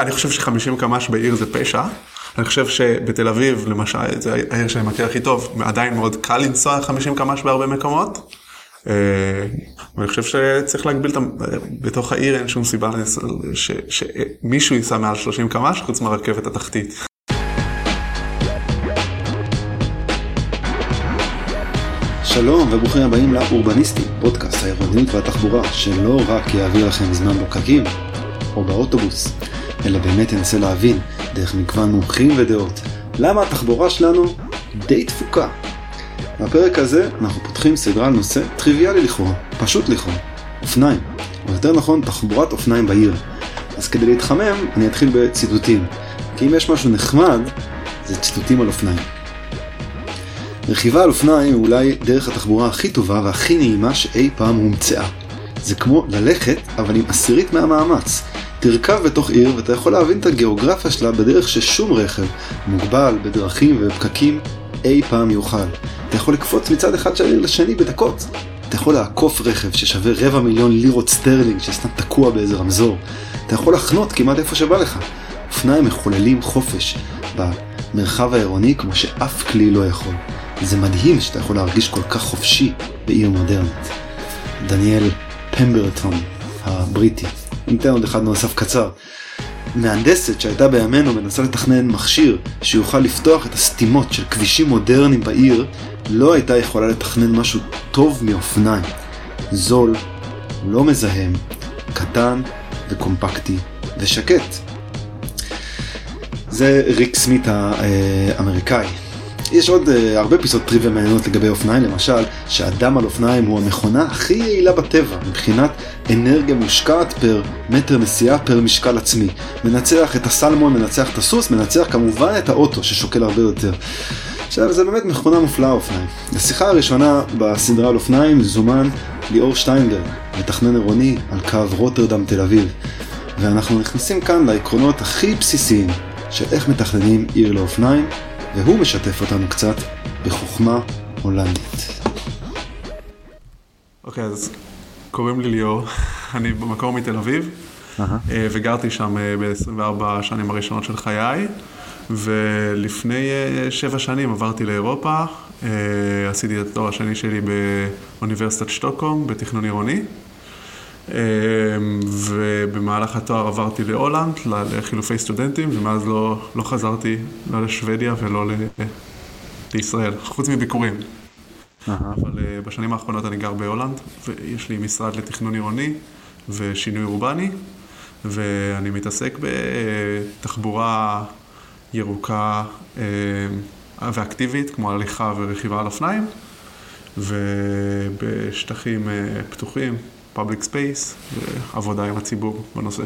אני חושב ש-50 קמ"ש בעיר זה פשע. אני חושב שבתל אביב, למשל, זה העיר שאני מכיר הכי טוב, עדיין מאוד קל לנסוע 50 קמ"ש בהרבה מקומות. אה, ואני חושב שצריך להגביל את ה... בתוך העיר אין שום סיבה שמישהו ייסע מעל 30 קמ"ש חוץ מהרכבת התחתית. שלום וברוכים הבאים לאורבניסטי, פודקאסט העירוניות והתחבורה, שלא רק יעביר לכם זמן בפקקים או באוטובוס, אלא באמת ינסה להבין, דרך מגוון מומחים ודעות, למה התחבורה שלנו די תפוקה. בפרק הזה אנחנו פותחים סדרה על נושא טריוויאלי לכאורה, פשוט לכאורה, אופניים, או יותר נכון תחבורת אופניים בעיר. אז כדי להתחמם אני אתחיל בציטוטים, כי אם יש משהו נחמד, זה ציטוטים על אופניים. רכיבה על אופניים היא אולי דרך התחבורה הכי טובה והכי נעימה שאי פעם הומצאה. זה כמו ללכת, אבל עם עשירית מהמאמץ. תרכב בתוך עיר ואתה יכול להבין את הגיאוגרפיה שלה בדרך ששום רכב, מוגבל בדרכים ובפקקים, אי פעם יוכל. אתה יכול לקפוץ מצד אחד של העיר לשני בדקות. אתה יכול לעקוף רכב ששווה רבע מיליון לירות סטרלינג שסתם תקוע באיזה רמזור. אתה יכול לחנות כמעט איפה שבא לך. אופניים מחוללים חופש במרחב העירוני כמו שאף כלי לא יכול. זה מדהים שאתה יכול להרגיש כל כך חופשי בעיר מודרנית. דניאל פמברטון הבריטי, ניתן עוד אחד נוסף קצר. מהנדסת שהייתה בימינו מנסה לתכנן מכשיר שיוכל לפתוח את הסתימות של כבישים מודרניים בעיר, לא הייתה יכולה לתכנן משהו טוב מאופניים. זול, לא מזהם, קטן וקומפקטי ושקט. זה ריק סמית האמריקאי. יש עוד uh, הרבה פיסות טריוויה מעניינות לגבי אופניים, למשל, שאדם על אופניים הוא המכונה הכי יעילה בטבע, מבחינת אנרגיה מושקעת פר מטר נסיעה פר משקל עצמי. מנצח את הסלמון, מנצח את הסוס, מנצח כמובן את האוטו ששוקל הרבה יותר. עכשיו, זה באמת מכונה מופלאה אופניים. לשיחה הראשונה בסדרה על אופניים זומן ליאור שטיינברג, מתכנן עירוני על קו רוטרדם תל אביב. ואנחנו נכנסים כאן לעקרונות הכי בסיסיים של איך מתכננים עיר לאופניים והוא משתף אותנו קצת בחוכמה הולנדית. אוקיי, okay, אז קוראים לי ליאור, אני במקור מתל אביב, uh-huh. וגרתי שם אה, ב-24 השנים הראשונות של חיי, ולפני אה, שבע שנים עברתי לאירופה, עשיתי את התואר השני שלי באוניברסיטת שטוקהום, בתכנון עירוני. אמ, ובמהלך התואר עברתי להולנד, לחילופי סטודנטים, ומאז לא, לא חזרתי לא לשוודיה ולא ל, לישראל, חוץ מביקורים. אהה. אבל אה, בשנים האחרונות אני גר בהולנד, ויש לי משרד לתכנון עירוני ושינוי אורבני, ואני מתעסק בתחבורה ירוקה אה, ואקטיבית, כמו הליכה ורכיבה על אופניים, ובשטחים אה, פתוחים. public space ועבודה עם הציבור בנושא.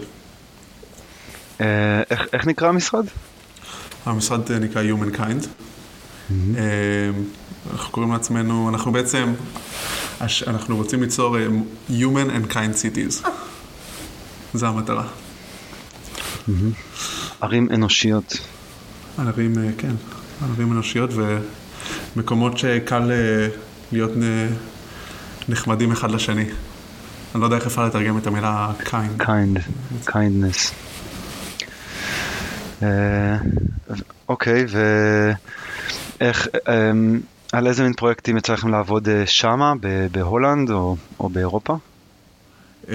אה, איך, איך נקרא המשרד? המשרד אה, נקרא Humankind. Mm-hmm. אנחנו קוראים לעצמנו, אנחנו בעצם, אנחנו רוצים ליצור Human and Kind Cities. זו המטרה. Mm-hmm. ערים אנושיות. ערים, כן, ערים אנושיות ומקומות שקל להיות נחמדים אחד לשני. אני לא יודע איך אפשר לתרגם את המילה kind. kind, kindness. אה, אוקיי, ואיך, אמ, על איזה מין פרויקטים יצא לכם לעבוד אה, שמה, בהולנד או, או באירופה? אמ,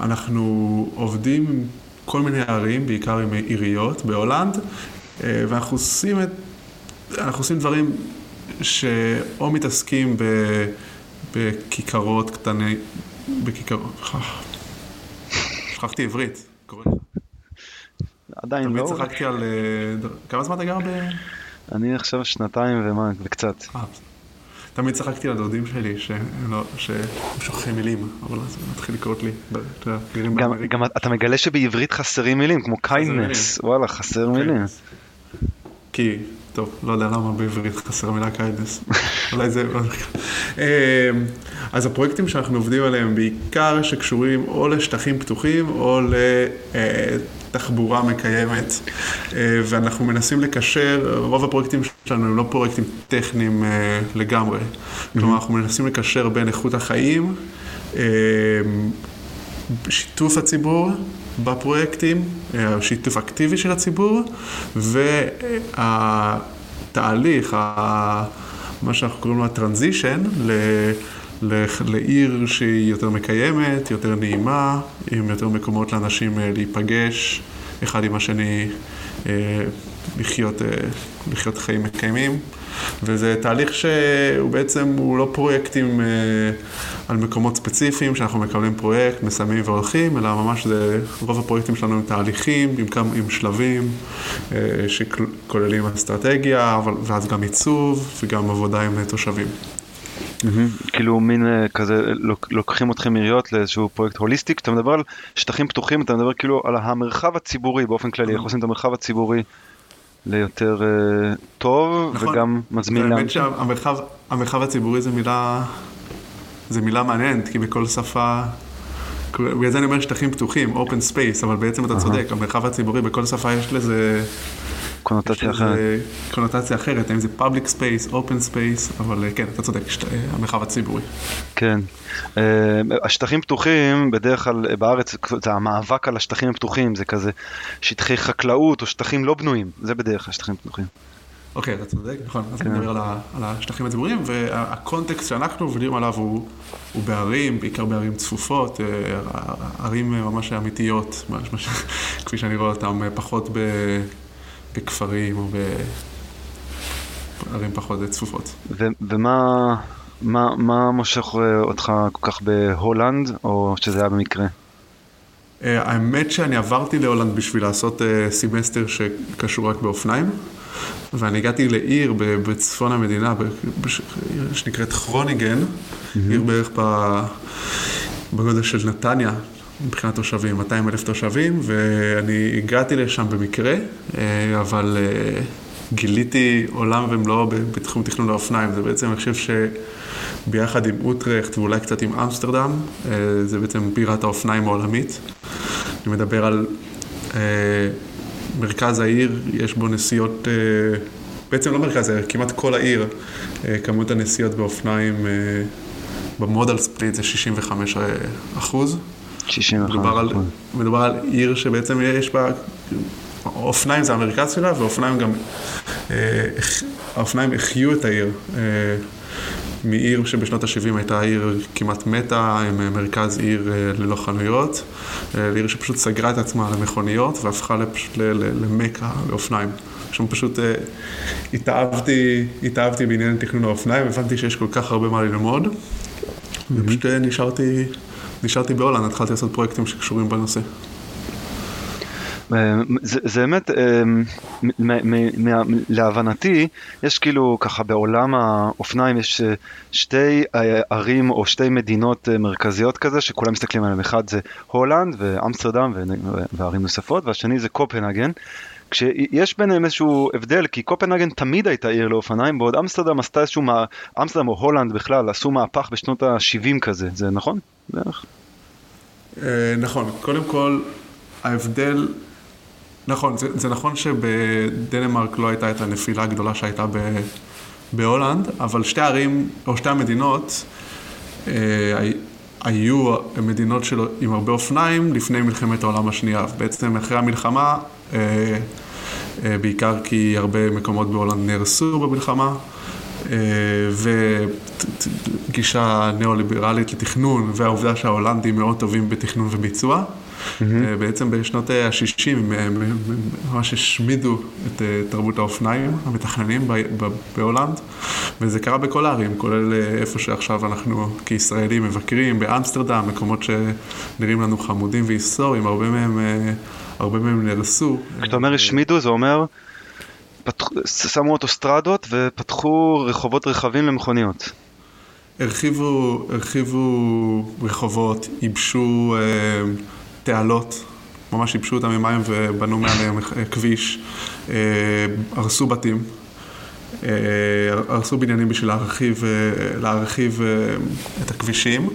אנחנו עובדים עם כל מיני ערים, בעיקר עם עיריות בהולנד, אה, ואנחנו עושים, את, אנחנו עושים דברים שאו מתעסקים ב, בכיכרות קטני, בכיכר... שכחתי עברית, קורה לך. עדיין לא. תמיד צחקתי על... אה, כמה זמן אתה גר ב... אני עכשיו שנתיים ומה, וקצת. אה, תמיד צחקתי על הדודים שלי, שהם שוכחים מילים, אבל אז מתחיל לקרות לי. גם אתה מגלה שבעברית חסרים מילים, כמו kindness, וואלה, חסר מילים. כי טוב, לא יודע למה בעברית חסר מילה kindness. אולי זה... אמ, אז הפרויקטים שאנחנו עובדים עליהם בעיקר שקשורים או לשטחים פתוחים או לתחבורה מקיימת. אה, ואנחנו מנסים לקשר, רוב הפרויקטים שלנו הם לא פרויקטים טכניים אה, לגמרי. כלומר, אנחנו מנסים לקשר בין איכות החיים, אה, שיתוף הציבור בפרויקטים, שיתוף אקטיבי של הציבור, והתהליך, מה שאנחנו קוראים לו הטרנזישן, לעיר שהיא יותר מקיימת, יותר נעימה, עם יותר מקומות לאנשים להיפגש אחד עם השני, לחיות, לחיות חיים מקיימים. וזה תהליך שהוא בעצם, הוא לא פרויקטים אה, על מקומות ספציפיים, שאנחנו מקבלים פרויקט, מסיימים והולכים, אלא ממש זה, רוב הפרויקטים שלנו הם תהליכים, עם, כמה, עם שלבים, אה, שכוללים אסטרטגיה, אבל, ואז גם עיצוב, וגם עבודה עם תושבים. Mm-hmm. כאילו מין uh, כזה לוקחים אתכם עיריות לאיזשהו פרויקט הוליסטי, כשאתה מדבר על שטחים פתוחים אתה מדבר כאילו על המרחב הציבורי באופן כללי, איך עושים את המרחב הציבורי ליותר uh, טוב נכון. וגם מזמין לאנשים. האמת שהמרחב הציבורי זה מילה, זה מילה מעניינת, כי בכל שפה, בגלל זה אני אומר שטחים פתוחים, open space, אבל בעצם אתה צודק, המרחב הציבורי בכל שפה יש לזה... קונוטציה אחרת. קונוטציה אחרת, האם זה public space, open space, אבל אה, כן, אתה צודק, אה, המרחב הציבורי. כן. אה, השטחים פתוחים, בדרך כלל בארץ, זה המאבק על השטחים הפתוחים, זה כזה שטחי חקלאות או שטחים לא בנויים, זה בדרך כלל שטחים פתוחים. אוקיי, אתה צודק, נכון, אז אני כן. מדבר על השטחים הציבוריים, והקונטקסט שאנחנו עובדים עליו הוא בערים, בעיקר בערים צפופות, ערים ממש אמיתיות, כפי שאני רואה אותם, פחות ב... בכפרים או בערים פחות צפופות. ו- ומה מה, מה מושך אותך כל כך בהולנד, או שזה היה במקרה? Uh, האמת שאני עברתי להולנד בשביל לעשות uh, סמסטר שקשור רק באופניים, ואני הגעתי לעיר בצפון המדינה, שנקראת חרונינגן, mm-hmm. עיר בערך בגודל של נתניה, מבחינת תושבים, 200 אלף תושבים, ואני הגעתי לשם במקרה, אה, אבל אה, גיליתי עולם ומלואו בתחום תכנון האופניים. זה בעצם, אני חושב שביחד עם אוטרכט ואולי קצת עם אמסטרדם, אה, זה בעצם בירת האופניים העולמית. אני מדבר על מרכז העיר, יש בו נסיעות, בעצם לא מרכז העיר, כמעט כל העיר, כמות הנסיעות באופניים במודל ספליט זה 65 אחוז. 65. מדובר על, מדובר על עיר שבעצם יש בה, אופניים זה המרכז שלה, ואופניים גם, אה, האופניים החיו את העיר. אה, מעיר שבשנות ה-70 הייתה עיר כמעט מתה, עם מרכז עיר אה, ללא חנויות, לעיר שפשוט סגרה את עצמה למכוניות והפכה לפשוט למכה לאופניים. שם פשוט התאהבתי, התאהבתי בעניין תכנון האופניים, הבנתי שיש כל כך הרבה מה ללמוד, ופשוט נשארתי נשארתי בהולנד, התחלתי לעשות פרויקטים שקשורים בנושא. אה, זה באמת, אה, להבנתי, יש כאילו ככה בעולם האופניים יש אה, שתי ערים או שתי מדינות מרכזיות כזה שכולם מסתכלים עליהן, אחד זה הולנד ואמסטרדם וערים נוספות והשני זה קופנהגן. כשיש ביניהם איזשהו הבדל, כי קופנהגן תמיד הייתה עיר לאופניים, בעוד אמסטרדם עשתה איזשהו, מה... אמסטרדם או הולנד בכלל עשו מהפך בשנות ה-70 כזה, זה נכון? בערך. אה, נכון, קודם כל, ההבדל, נכון, זה, זה נכון שבדנמרק לא הייתה את הנפילה הגדולה שהייתה ב, בהולנד, אבל שתי ערים, או שתי המדינות, אה, היו מדינות של, עם הרבה אופניים לפני מלחמת העולם השנייה. בעצם אחרי המלחמה, אה, אה, בעיקר כי הרבה מקומות בהולנד נהרסו במלחמה, אה, וגישה ניאו-ליברלית לתכנון, והעובדה שההולנדים מאוד טובים בתכנון וביצוע. Mm-hmm. בעצם בשנות ה-60 הם ממש השמידו את תרבות האופניים המתכננים בהולנד, וזה קרה בכל הערים, כולל איפה שעכשיו אנחנו כישראלים מבקרים, באמסטרדם, מקומות שנראים לנו חמודים והיסטוריים, הרבה מהם, הרבה מהם נהרסו. כשאתה אומר השמידו זה אומר... פתח... שמו אוטוסטרדות ופתחו רחובות רחבים למכוניות. הרחיבו, הרחיבו רחובות, ייבשו אה, תעלות, ממש ייבשו אותם עם מים ובנו מעליהם כביש, אה, הרסו בתים. אה, הרסו בניינים בשביל להרחיב, אה, להרחיב את הכבישים,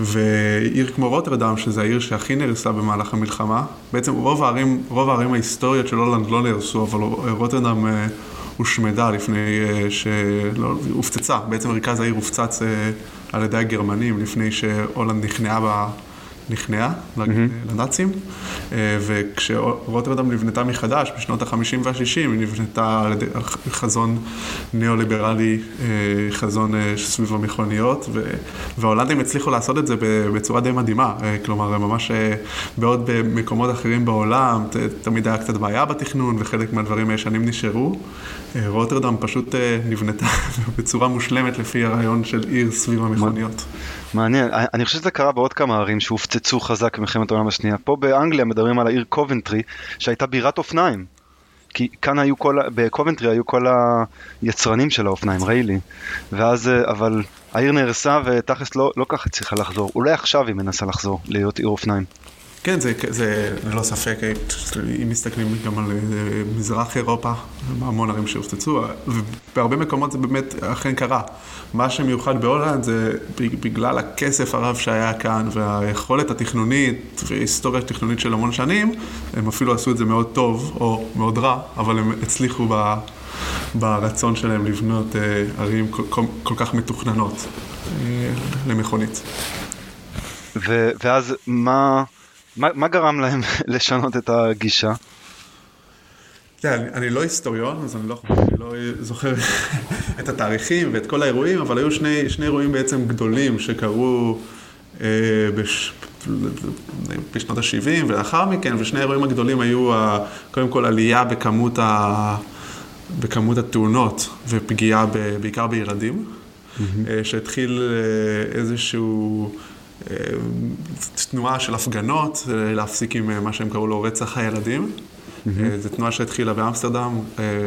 ועיר כמו רוטרדם, שזו העיר שהכי נהרסה במהלך המלחמה, בעצם רוב הערים, רוב הערים ההיסטוריות של הולנד לא נהרסו, אבל רוטרדם הושמדה לפני שלא, הופצצה, בעצם מרכז העיר הופצץ על ידי הגרמנים לפני שהולנד נכנעה נכנעה. לנאצים, וכשרוטרדם נבנתה מחדש בשנות ה-50 וה-60, היא נבנתה על ידי חזון ניאו-ליברלי, חזון סביב המכוניות, וההולנדים הצליחו לעשות את זה בצורה די מדהימה, כלומר, ממש בעוד במקומות אחרים בעולם, תמיד היה קצת בעיה בתכנון, וחלק מהדברים הישנים נשארו. רוטרדם פשוט נבנתה בצורה מושלמת לפי הרעיון של עיר סביב המכוניות. מעניין, אני חושב שזה קרה בעוד כמה ערים שהופצצו חזק במלחמת העולם השנייה. פה באנגליה מדברים על העיר קובנטרי, שהייתה בירת אופניים. כי כאן היו כל, בקובנטרי היו כל היצרנים של האופניים, ריילי. ואז, אבל העיר נהרסה ותכלס לא, לא ככה הצליחה לחזור. אולי עכשיו היא מנסה לחזור להיות עיר אופניים. כן, זה, זה ללא ספק, אם מסתכלים גם על אה, מזרח אירופה, המון ערים שהופצצו, ובהרבה מקומות זה באמת אכן קרה. מה שמיוחד בהולנד זה בגלל הכסף הרב שהיה כאן, והיכולת התכנונית וההיסטוריה התכנונית של המון שנים, הם אפילו עשו את זה מאוד טוב, או מאוד רע, אבל הם הצליחו ב... ברצון שלהם לבנות אה, ערים כל, כל, כל כך מתוכננות אה, למכונית. ו- ואז מה... מה, מה גרם להם לשנות את הגישה? תראה, אני, אני לא היסטוריון, אז אני לא, אני לא זוכר את התאריכים ואת כל האירועים, אבל היו שני, שני אירועים בעצם גדולים שקרו אה, בש, בשנות ה-70 ולאחר מכן, ושני האירועים הגדולים היו ה, קודם כל עלייה בכמות, ה, בכמות התאונות ופגיעה ב, בעיקר בילדים, mm-hmm. אה, שהתחיל אה, איזשהו... אה, תנועה של הפגנות, אה, להפסיק עם אה, מה שהם קראו לו רצח הילדים. Mm-hmm. זו תנועה שהתחילה באמסטרדם,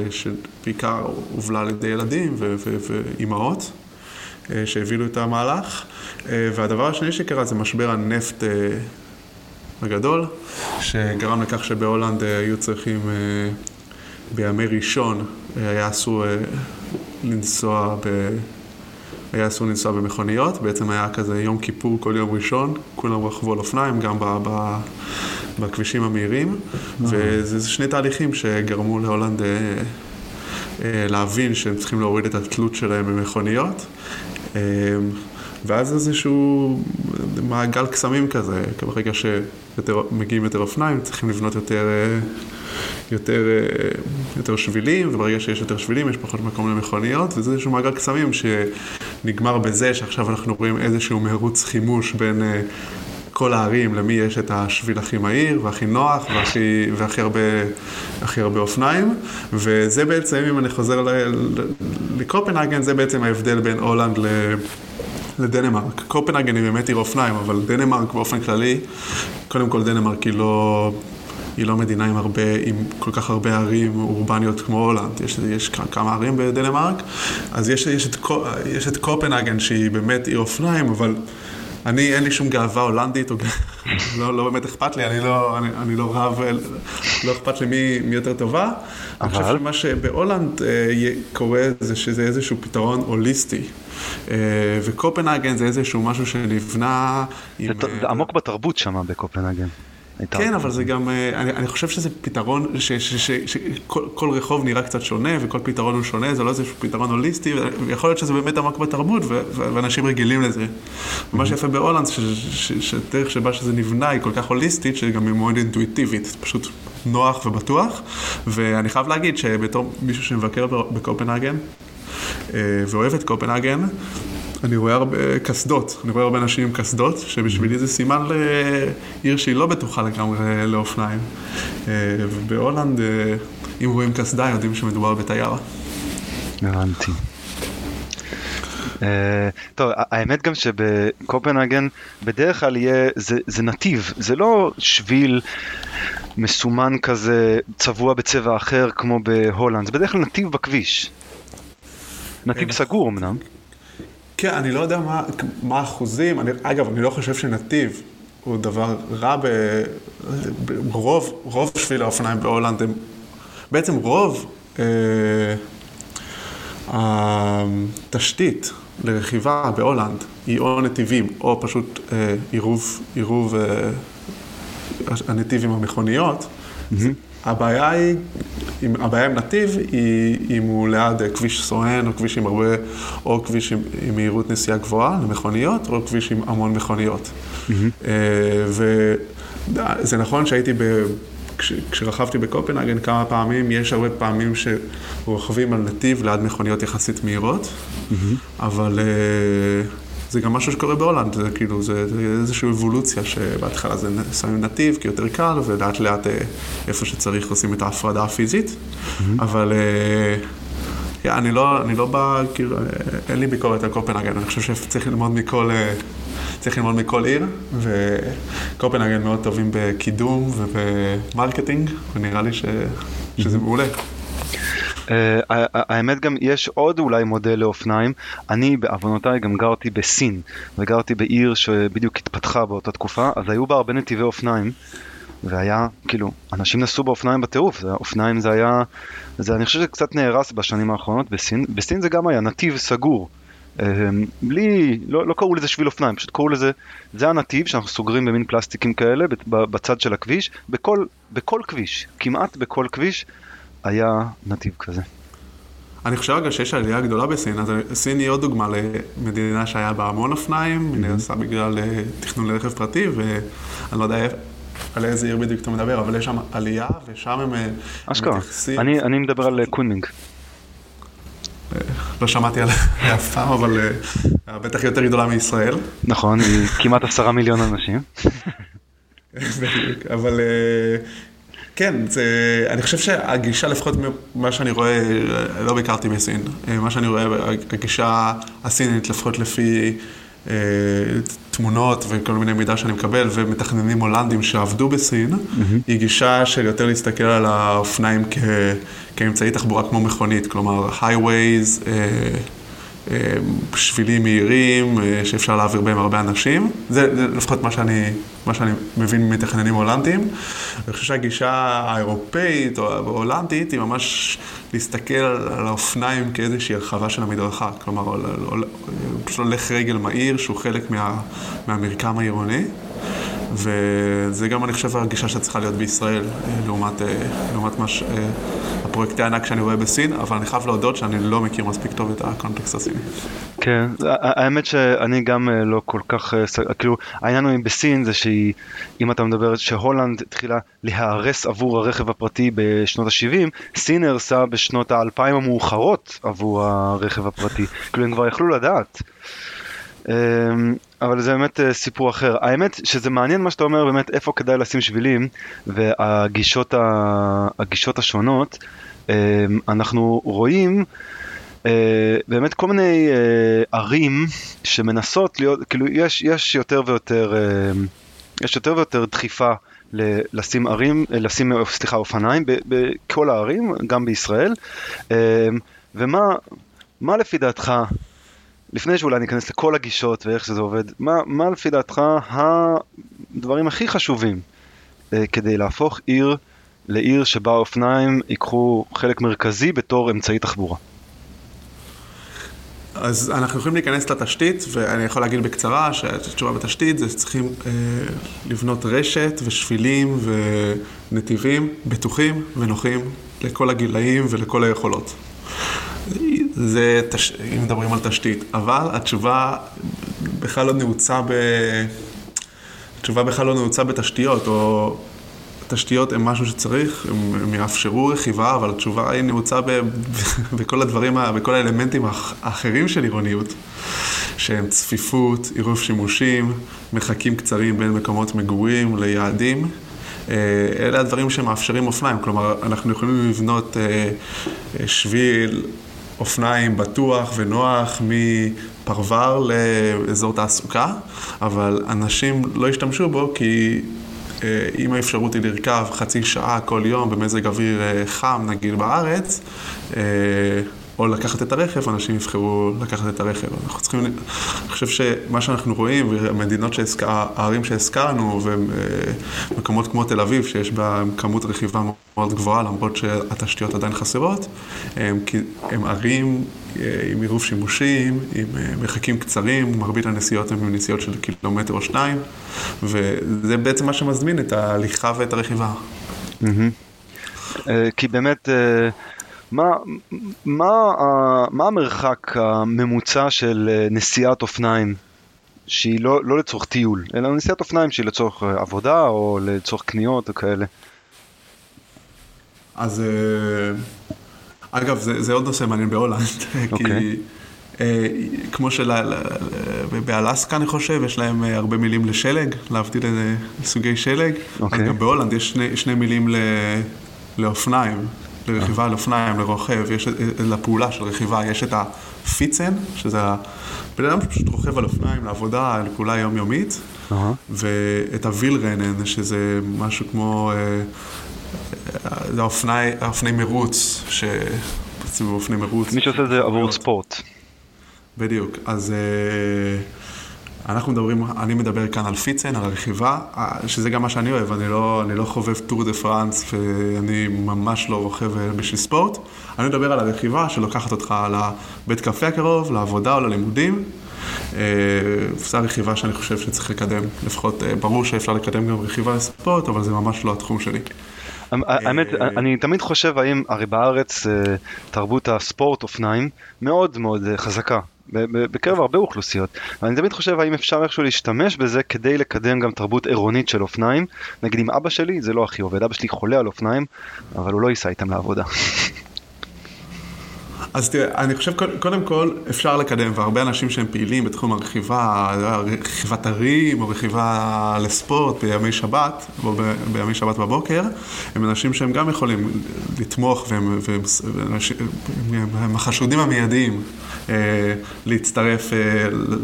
שבעיקר הובלה על ידי ילדים ואימהות, שהובילו את המהלך. והדבר השני שקרה זה משבר הנפט הגדול, שגרם לכך שבהולנד היו צריכים בימי ראשון, היה אסור לנסוע ב... היה אסור לנסוע במכוניות, בעצם היה כזה יום כיפור כל יום ראשון, כולם רכבו על אופניים, גם ב, ב, בכבישים המהירים, וזה שני תהליכים שגרמו להולנד אה, אה, להבין שהם צריכים להוריד את התלות שלהם במכוניות. אה, ואז איזשהו מעגל קסמים כזה, ברגע שמגיעים יותר אופניים, צריכים לבנות יותר, יותר, יותר שבילים, וברגע שיש יותר שבילים יש פחות מקום למכוניות, וזה איזשהו מעגל קסמים שנגמר בזה שעכשיו אנחנו רואים איזשהו מרוץ חימוש בין כל הערים, למי יש את השביל הכי מהיר והכי נוח והכי, והכי הרבה, הרבה אופניים. וזה בעצם, אם אני חוזר לקופנהגן, זה בעצם ההבדל בין הולנד ל... לדנמרק. קופנהגן היא באמת עיר אופניים, אבל דנמרק באופן כללי, קודם כל דנמרק היא לא, היא לא מדינה עם, הרבה, עם כל כך הרבה ערים אורבניות כמו הולנד. יש, יש כמה ערים בדנמרק, אז יש, יש, את, יש את קופנהגן שהיא באמת עיר אופניים, אבל... אני, אין לי שום גאווה הולנדית, או... לא, לא באמת אכפת לי, אני לא, אני, אני לא רב, לא אכפת לי מי, מי יותר טובה. אבל... אני חושב שמה שבהולנד אה, קורה זה שזה איזשהו פתרון הוליסטי. אה, וקופנהגן זה איזשהו משהו שנבנה עם... זה אה, עמוק בתרבות שם בקופנהגן. כן, אבל זה גם, אה, אני, אני חושב שזה פתרון שכל רחוב נראה קצת שונה, וכל פתרון הוא שונה, זה לא איזשהו פתרון הוליסטי, ויכול להיות שזה באמת עמוק בתרבות, ואנשים רגילים לזה. ומה mm-hmm. שיפה בהולנד, שדרך שבה שזה נבנה היא כל כך הוליסטית, שגם היא מאוד אינטואיטיבית, פשוט נוח ובטוח. ואני חייב להגיד שבתור מישהו שמבקר בקופנהגן, ואוהב את קופנהגן, אני רואה הרבה קסדות, אני רואה הרבה אנשים עם קסדות, שבשבילי זה סימן לעיר שהיא לא בטוחה לגמרי לאופניים. אה, ובהולנד, אה, אם רואים קסדה, יודעים שמדובר בתייר. הבנתי. Uh, טוב, האמת גם שבקופנהגן בדרך כלל יהיה, זה, זה נתיב, זה לא שביל מסומן כזה צבוע בצבע אחר כמו בהולנד, זה בדרך כלל נתיב בכביש. נתיב סגור אמנם. כן, אני לא יודע מה, האחוזים, אגב, אני לא חושב שנתיב הוא דבר רע ב... ברוב, רוב שביל האופניים בהולנד הם... בעצם רוב אה, התשתית לרכיבה בהולנד היא או נתיבים או פשוט אה, עירוב, עירוב אה, הנתיב עם המכוניות. הבעיה היא, אם הבעיה עם נתיב היא אם הוא ליד כביש סואן, או כביש עם הרבה, או כביש עם, עם מהירות נסיעה גבוהה למכוניות, או כביש עם המון מכוניות. Mm-hmm. וזה נכון שהייתי ב... כש, כשרכבתי בקופנהגן כמה פעמים, יש הרבה פעמים שרוכבים על נתיב ליד מכוניות יחסית מהירות, mm-hmm. אבל uh, זה גם משהו שקורה בהולנד, זה כאילו, זה, זה איזושהי אבולוציה שבהתחלה זה שמים נתיב כי יותר קל, ולאט לאט uh, איפה שצריך עושים את ההפרדה הפיזית, mm-hmm. אבל... Yeah, אני לא, אני לא בא, כאילו, אין לי ביקורת על קופנהגן, אני חושב שצריך ללמוד מכל, צריך ללמוד מכל עיר, וקופנהגן מאוד טובים בקידום וב marketing, ונראה לי ש... שזה מעולה. Uh, האמת גם יש עוד אולי מודל לאופניים, אני בעוונותיי גם גרתי בסין וגרתי בעיר שבדיוק התפתחה באותה תקופה אז היו בה הרבה נתיבי אופניים והיה כאילו אנשים נסעו באופניים בטירוף, אופניים זה היה, זה אני חושב שקצת נהרס בשנים האחרונות בסין, בסין זה גם היה נתיב סגור. אמ, בלי, לא, לא קראו לזה שביל אופניים, פשוט קראו לזה, זה הנתיב שאנחנו סוגרים במין פלסטיקים כאלה בצד של הכביש, בכל, בכל כביש, כמעט בכל כביש היה נתיב כזה. אני חושב רגע שיש עלייה גדולה בסין, אז סין היא עוד דוגמה למדינה שהיה בה המון אופניים, mm-hmm. נעשה בגלל אה, תכנון לרכב פרטי, ואני לא יודע על איזה עיר בדיוק אתה מדבר, אבל יש שם עלייה, ושם הם אה, אשכרה. אני, אני מדבר על אה, קונמינג. לא שמעתי עליה אף פעם, אבל בטח יותר גדולה מישראל. נכון, היא כמעט עשרה מיליון אנשים. אבל כן, זה, אני חושב שהגישה, לפחות ממה שאני רואה, לא ביקרתי בסין, אה, מה שאני רואה, הגישה הסינית, לפחות לפי אה, תמונות וכל מיני מידע שאני מקבל, ומתכננים הולנדים שעבדו בסין, mm-hmm. היא גישה של יותר להסתכל על האופניים כ... כאמצעי תחבורה כמו מכונית, כלומר, highways, אה, שבילים מהירים אה, שאפשר להעביר בהם הרבה אנשים. זה, זה לפחות מה שאני, מה שאני מבין מתכננים הולנדיים. אני חושב שהגישה האירופאית או ההולנדית היא ממש להסתכל על האופניים כאיזושהי הרחבה של המדרכה. כלומר, פשוט הולך רגל מהיר שהוא חלק מה, מהמרקם העירוני. וזה גם, אני חושב, הגישה שצריכה להיות בישראל, לעומת, לעומת מה ש... פרויקטי ענק שאני רואה בסין, אבל אני חייב להודות שאני לא מכיר מספיק טוב את הקונטקסט הסיני. כן, האמת שאני גם אה, לא כל כך, אה, כאילו, העניין הוא בסין זה שהיא, אם אתה מדבר שהולנד התחילה להיהרס עבור הרכב הפרטי בשנות ה-70, סין הרסה בשנות האלפיים המאוחרות עבור הרכב הפרטי, כאילו הם כבר יכלו לדעת. אבל זה באמת אה, סיפור אחר. האמת שזה מעניין מה שאתה אומר באמת איפה כדאי לשים שבילים והגישות ה... השונות. אמ, אנחנו רואים אה, באמת כל מיני אה, ערים שמנסות להיות, כאילו יש, יש יותר ויותר, יש יותר ויותר דחיפה לשים ערים, לשים, סליחה, אופניים בכל הערים, גם בישראל. אמ, ומה מה לפי דעתך, לפני שאולי ניכנס לכל הגישות ואיך שזה עובד, מה, מה לפי דעתך הדברים הכי חשובים אה, כדי להפוך עיר לעיר שבה אופניים ייקחו חלק מרכזי בתור אמצעי תחבורה. אז אנחנו יכולים להיכנס לתשתית, ואני יכול להגיד בקצרה שהתשובה בתשתית זה שצריכים אה, לבנות רשת ושבילים ונתיבים בטוחים ונוחים לכל הגילאים ולכל היכולות. זה, תש... אם מדברים על תשתית, אבל התשובה בכלל לא נעוצה ב... התשובה בכלל לא נעוצה בתשתיות, או תשתיות הן משהו שצריך, הם, הם יאפשרו רכיבה, אבל התשובה היא נעוצה ב, בכל הדברים, בכל האלמנטים האחרים של עירוניות, שהם צפיפות, עירוב שימושים, מרחקים קצרים בין מקומות מגורים ליעדים. אה, אלה הדברים שמאפשרים אופניים, כלומר, אנחנו יכולים לבנות אה, שביל אופניים בטוח ונוח מפרוור לאזור תעסוקה, אבל אנשים לא ישתמשו בו כי אה, אם האפשרות היא לרכב חצי שעה כל יום במזג אוויר אה, חם, נגיד בארץ, אה, או לקחת את הרכב, אנשים יבחרו לקחת את הרכב. אנחנו צריכים, אני חושב שמה שאנחנו רואים, והמדינות שהזכר, הערים שהזכרנו, ומקומות כמו תל אביב, שיש בה כמות רכיבה מאוד גבוהה, למרות שהתשתיות עדיין חסרות, הם, הם ערים עם עירוב שימושים, עם מרחקים קצרים, מרבית הנסיעות הן נסיעות של קילומטר או שניים, וזה בעצם מה שמזמין את ההליכה ואת הרכיבה. Mm-hmm. אה, כי באמת, אה, מה, מה, מה המרחק הממוצע של נסיעת אופניים שהיא לא, לא לצורך טיול, אלא נסיעת אופניים שהיא לצורך עבודה או לצורך קניות או כאלה? אז אגב, זה, זה עוד נושא מעניין בהולנד, okay. כי אוקיי. אה, כמו שבאלסקה אני חושב, יש להם אה, הרבה מילים לשלג, להבדיל לסוגי שלג, okay. אז אוקיי. גם בהולנד יש שני, שני מילים ל, לאופניים, לרכיבה על אופניים, לרוכב, יש לפעולה של רכיבה, יש את ה fietsen, שזה הבן אדם שפשוט רוכב על אופניים לעבודה, לפעולה יומיומית, uh-huh. ואת ה wielrennen, שזה משהו כמו... אה, זה האופני, האופני מרוץ, שבעצם אופני מרוץ. מי שעושה את זה עבור ספורט. בדיוק, אז uh, אנחנו מדברים, אני מדבר כאן על fietsen, על הרכיבה, אה, שזה גם מה שאני אוהב, אני לא, אני לא חובב טור דה פרנס ואני ממש לא רוכב אה, בשביל ספורט. אני מדבר על הרכיבה שלוקחת אותך לבית קפה הקרוב, לעבודה או ללימודים. זו הרכיבה שאני חושב שצריך לקדם, לפחות ברור שאפשר לקדם גם רכיבה לספורט, אבל זה ממש לא התחום שלי. האמת, אני תמיד חושב האם, הרי בארץ תרבות הספורט אופניים מאוד מאוד חזקה. בקרב הרבה אוכלוסיות. ואני תמיד חושב האם אפשר איכשהו להשתמש בזה כדי לקדם גם תרבות עירונית של אופניים. נגיד עם אבא שלי זה לא הכי עובד, אבא שלי חולה על אופניים, אבל הוא לא ייסע איתם לעבודה. אז תראה, אני חושב קודם כל אפשר לקדם, והרבה אנשים שהם פעילים בתחום הרכיבה, רכיבת הרים או רכיבה לספורט בימי שבת, או בימי שבת בבוקר, הם אנשים שהם גם יכולים לתמוך והם, והם, והם, הם החשודים המיידיים אה, להצטרף אה,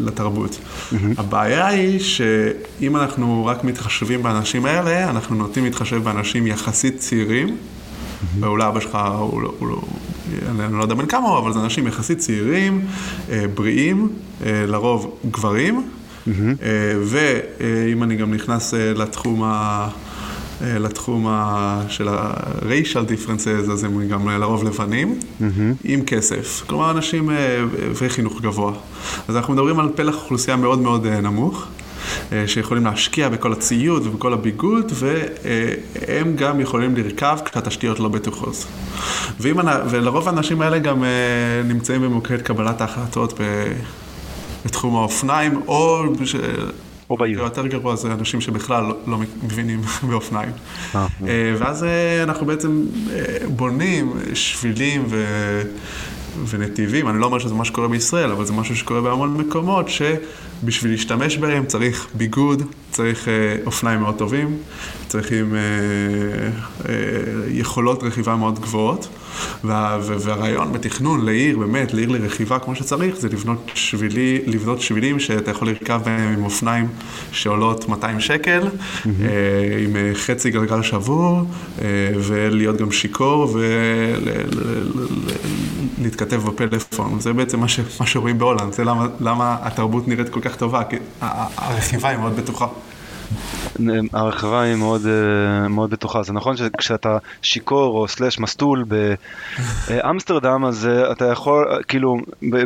לתרבות. Mm-hmm. הבעיה היא שאם אנחנו רק מתחשבים באנשים האלה, אנחנו נוטים להתחשב באנשים יחסית צעירים. ואולי אבא שלך, הוא לא, הוא לא, אני לא יודע בן כמה הוא, אבל זה אנשים יחסית צעירים, אה, בריאים, אה, לרוב גברים, אה, ואם אני גם נכנס לתחום ה... לתחום. של ה-racial differences, אז הם גם לרוב לבנים, mm-hmm. עם כסף. כלומר, אנשים וחינוך גבוה. אז אנחנו מדברים על פלח אוכלוסייה מאוד מאוד נמוך. אה, שיכולים להשקיע בכל הציוד ובכל הביגוד, והם גם יכולים לרכב כשהתשתיות לא בטוחות. ואם, ולרוב האנשים האלה גם אה, נמצאים במוקד קבלת ההחלטות בתחום האופניים, או... ש... או בעיר. יותר גרוע זה אנשים שבכלל לא, לא מבינים באופניים. אה, ואז אנחנו בעצם בונים שבילים ו... ונתיבים, אני לא אומר שזה מה שקורה בישראל, אבל זה משהו שקורה בהמון מקומות, שבשביל להשתמש בהם צריך ביגוד, צריך אה, אופניים מאוד טובים, צריכים אה, אה, יכולות רכיבה מאוד גבוהות, וה, והרעיון בתכנון לעיר, באמת, לעיר לרכיבה כמו שצריך, זה לבנות, שבילי, לבנות שבילים שאתה יכול לרכב בהם עם אופניים שעולות 200 שקל, mm-hmm. עם חצי גלגל שבור, ולהיות גם שיכור, ולהתכתב בפלאפון. זה בעצם מה, ש, מה שרואים בהולנד, זה למה, למה התרבות נראית כל כך טובה, כי הרכיבה היא מאוד בטוחה. הרחבה היא מאוד, אה, מאוד בטוחה. זה נכון שכשאתה שיכור או סלאש מסטול באמסטרדם, אז אה, אתה יכול, כאילו,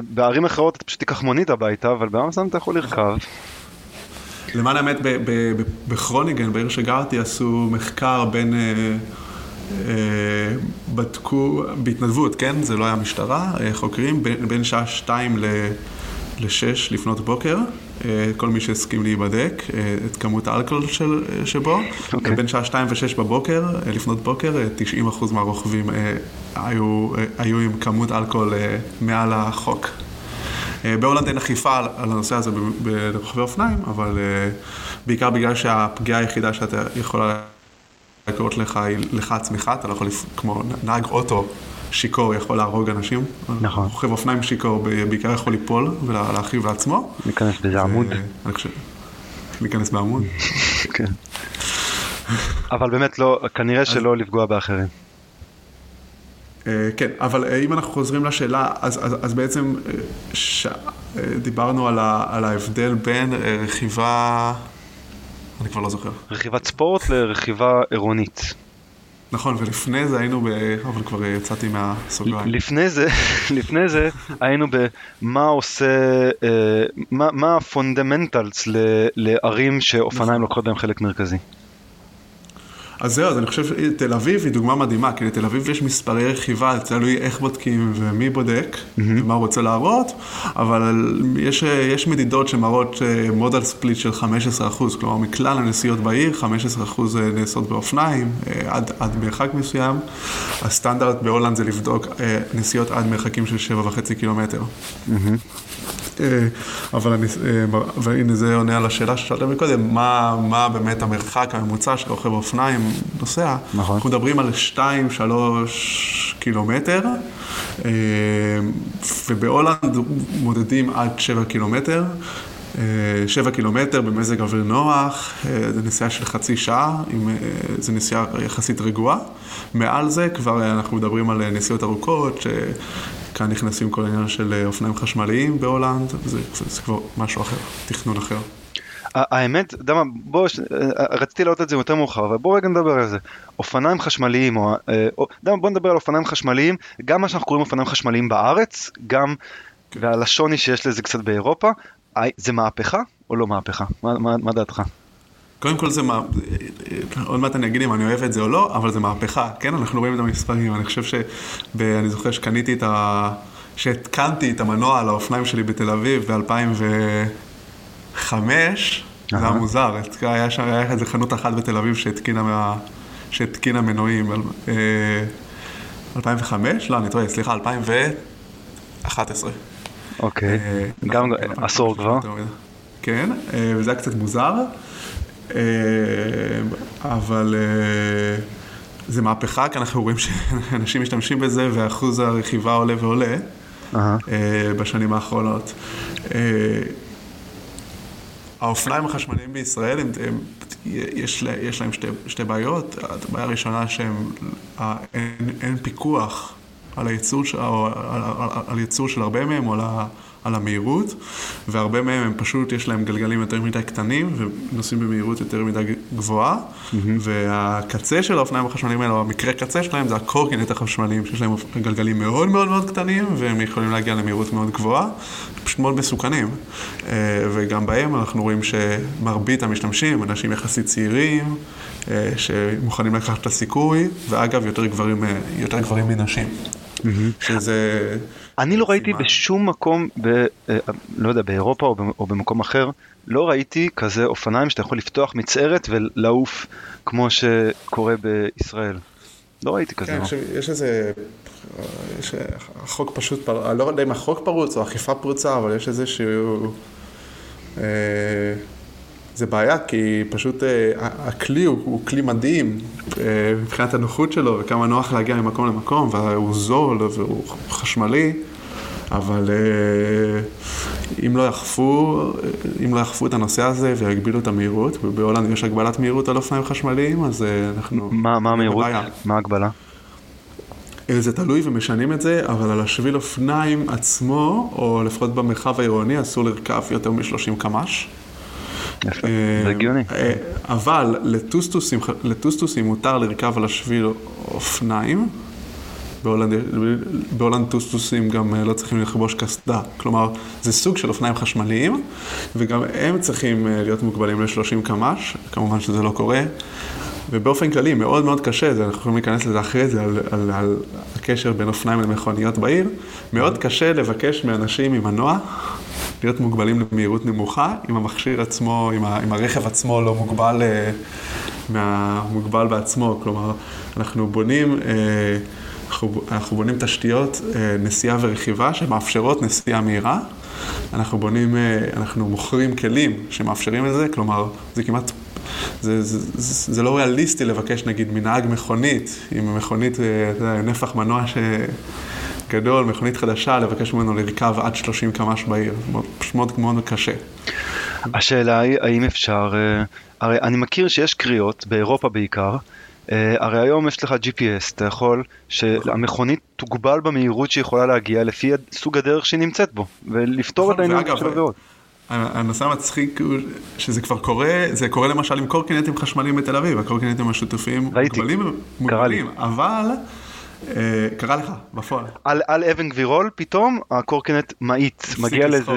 בערים אחרות אתה פשוט תיקח מונית הביתה, אבל באמסטרדם אתה יכול לרכב. למען האמת, בכרוניגן, בעיר שגרתי, עשו מחקר בין... אה, בדקו, בהתנדבות, כן? זה לא היה משטרה, חוקרים, בין שעה שתיים לשש לפנות בוקר, אה, כל מי שהסכים להיבדק, אה, את כמות האלכוהול של, אה, שבו. Okay. אוקיי. בין שעה שתיים ושש בבוקר, לפנות בוקר, 90% מהרוכבים היו, היו עם כמות אלכוהול מעל החוק. בהולנד אין אכיפה על הנושא הזה ברוכבי אופניים, אבל בעיקר בגלל שהפגיעה היחידה שאתה יכול לקרות לך היא לך עצמך, אתה לא יכול, כמו נהג אוטו שיכור יכול להרוג אנשים. נכון. רוכב אופניים שיכור בעיקר יכול ליפול ולהרחיב לעצמו. להיכנס באיזה עמוד. אני חושב, להיכנס בעמוד. כן. אבל באמת לא, כנראה שלא לפגוע באחרים. אה, כן, אבל אה, אם אנחנו חוזרים לשאלה, אז, אז, אז בעצם אה, ש... דיברנו על, ה, על ההבדל בין רכיבה, אני כבר לא זוכר. רכיבת ספורט לרכיבה עירונית. נכון, ולפני זה היינו ב... אבל כבר יצאתי מהסוגריים. לפני זה, לפני זה היינו במה עושה, אה, מה, מה ה fundamentals לערים שאופניים נכון. לוקחות בהם חלק מרכזי. אז זהו, אז אני חושב שתל אביב היא דוגמה מדהימה, כי לתל אביב יש מספרי רכיבה, תלוי איך בודקים ומי בודק, mm-hmm. ומה הוא רוצה להראות, אבל יש, יש מדידות שמראות modal split של 15%, כלומר מכלל הנסיעות בעיר, 15% נעשות באופניים, עד, עד מרחק מסוים. הסטנדרט בהולנד זה לבדוק נסיעות עד מרחקים של 7.5 קילומטר. Mm-hmm. אה, אבל אני, אה, והנה זה עונה על השאלה ששאלת מקודם, מה, מה באמת המרחק הממוצע של רוכב אופניים נוסע? נכון. אנחנו מדברים על 2-3 קילומטר, אה, ובהולנד מודדים עד 7 קילומטר. 7 קילומטר במזג אוויר נוח, זה נסיעה של חצי שעה, זו נסיעה יחסית רגועה. מעל זה כבר אנחנו מדברים על נסיעות ארוכות, כאן נכנסים כל העניין של אה, אופניים חשמליים בהולנד, זה, זה, זה כבר משהו אחר, תכנון אחר. האמת, אתה יודע מה, בוא, אה, רציתי לראות את זה יותר מאוחר, אבל בוא רגע נדבר על זה. אופניים חשמליים, או, אה, או, בוא נדבר על אופניים חשמליים, גם מה שאנחנו קוראים אופניים חשמליים בארץ, גם, ועל השוני שיש לזה קצת באירופה, זה מהפכה או לא מהפכה? מה, מה, מה דעתך? קודם כל זה, מה... עוד מעט אני אגיד אם אני אוהב את זה או לא, אבל זה מהפכה, כן? אנחנו רואים את המספרים, אני חושב ש... אני זוכר שקניתי את ה... שהתקנתי את המנוע על האופניים שלי בתל אביב ב-2005, זה היה מוזר, היה שם, היה איזה חנות אחת בתל אביב שהתקינה, מה... שהתקינה מנועים. 2005? לא, אני טועה, סליחה, 2011. אוקיי, אה, גם עשור כבר. כן, אה, וזה היה קצת מוזר. אה, אבל זה מהפכה, כי אנחנו רואים שאנשים משתמשים בזה ואחוז הרכיבה עולה ועולה. בשנים האחרונות. האופניים החשמליים בישראל, הם, הם, יש, יש להם שתי, שתי בעיות. הבעיה הראשונה שאין פיקוח על הייצור, או, על, על, על ייצור של הרבה מהם, או על, על המהירות, והרבה מהם הם פשוט, יש להם גלגלים יותר מדי קטנים, ונוסעים במהירות יותר מדי גבוהה, mm-hmm. והקצה של האופניים החשמליים האלה, או המקרה קצה שלהם, זה הקורקינט החשמליים, שיש להם גלגלים מאוד מאוד מאוד קטנים, והם יכולים להגיע למהירות מאוד גבוהה, פשוט מאוד מסוכנים. אה, וגם בהם אנחנו רואים שמרבית המשתמשים, אנשים יחסית צעירים, אה, שמוכנים לקחת את הסיכוי, ואגב, יותר גברים, אה, יותר גברים מנשים. Mm-hmm. שזה... אני לא ראיתי בשום מקום, ב, אה, לא יודע, באירופה או, או במקום אחר, לא ראיתי כזה אופניים שאתה יכול לפתוח מצערת ולעוף כמו שקורה בישראל. לא ראיתי כזה. כן, לא. יש איזה, יש, החוק פשוט, פר... אני לא יודע אם החוק פרוץ או אכיפה פרוצה, אבל יש איזה שהוא... אה, זה בעיה, כי פשוט אה, הכלי הוא, הוא כלי מדהים אה, מבחינת הנוחות שלו, וכמה נוח להגיע ממקום למקום, והוא זול והוא חשמלי, אבל אה, אם לא יאכפו, אם לא יאכפו את הנושא הזה ויגבילו את המהירות, ובהולנד יש הגבלת מהירות על אופניים חשמליים, אז אנחנו... מה, מה המהירות? מה ההגבלה? זה תלוי ומשנים את זה, אבל על השביל אופניים עצמו, או לפחות במרחב העירוני, אסור לרכב יותר מ-30 קמ"ש. יפה, אה, זה הגיוני. אה, אבל לטוסטוסים, לטוסטוסים מותר לרכב על השביל אופניים. בהולנד, בהולנד טוסטוסים גם אה, לא צריכים לחבוש קסדה. כלומר, זה סוג של אופניים חשמליים, וגם הם צריכים להיות מוגבלים ל-30 קמ"ש, כמובן שזה לא קורה. ובאופן כללי, מאוד מאוד קשה, זה, אנחנו יכולים להיכנס לזה אחרי זה, על, על, על הקשר בין אופניים למכוניות בעיר. מאוד קשה לבקש מאנשים עם מנוע להיות מוגבלים למהירות נמוכה, אם המכשיר עצמו, אם, ה, אם הרכב עצמו לא מוגבל, אה, מהמוגבל בעצמו. כלומר, אנחנו בונים, אה, אנחנו, בונים תשתיות אה, נסיעה ורכיבה שמאפשרות נסיעה מהירה. אנחנו בונים, אנחנו מוכרים כלים שמאפשרים את זה, כלומר, זה כמעט זה, זה, זה, זה לא ריאליסטי לבקש נגיד מנהג מכונית, עם מכונית, אתה יודע, נפח מנוע ש... גדול, מכונית חדשה, לבקש ממנו לרכב עד 30 קמ"ש בעיר. פשוט מאוד מאוד קשה. השאלה היא, האם אפשר, אה, הרי אני מכיר שיש קריאות, באירופה בעיקר, אה, הרי היום יש לך GPS, אתה יכול שהמכונית תוגבל במהירות שהיא יכולה להגיע לפי סוג הדרך שהיא נמצאת בו, ולפתור את העניין של עבירות. הנושא המצחיק הוא שזה כבר קורה, זה קורה למשל עם קורקינטים חשמליים בתל אביב, הקורקינטים השותפים מוגבלים, מוגבלים, אבל אה, קרה לך, בפועל. על, על אבן גבירול פתאום הקורקינט מאיץ, מגיע לאיזה,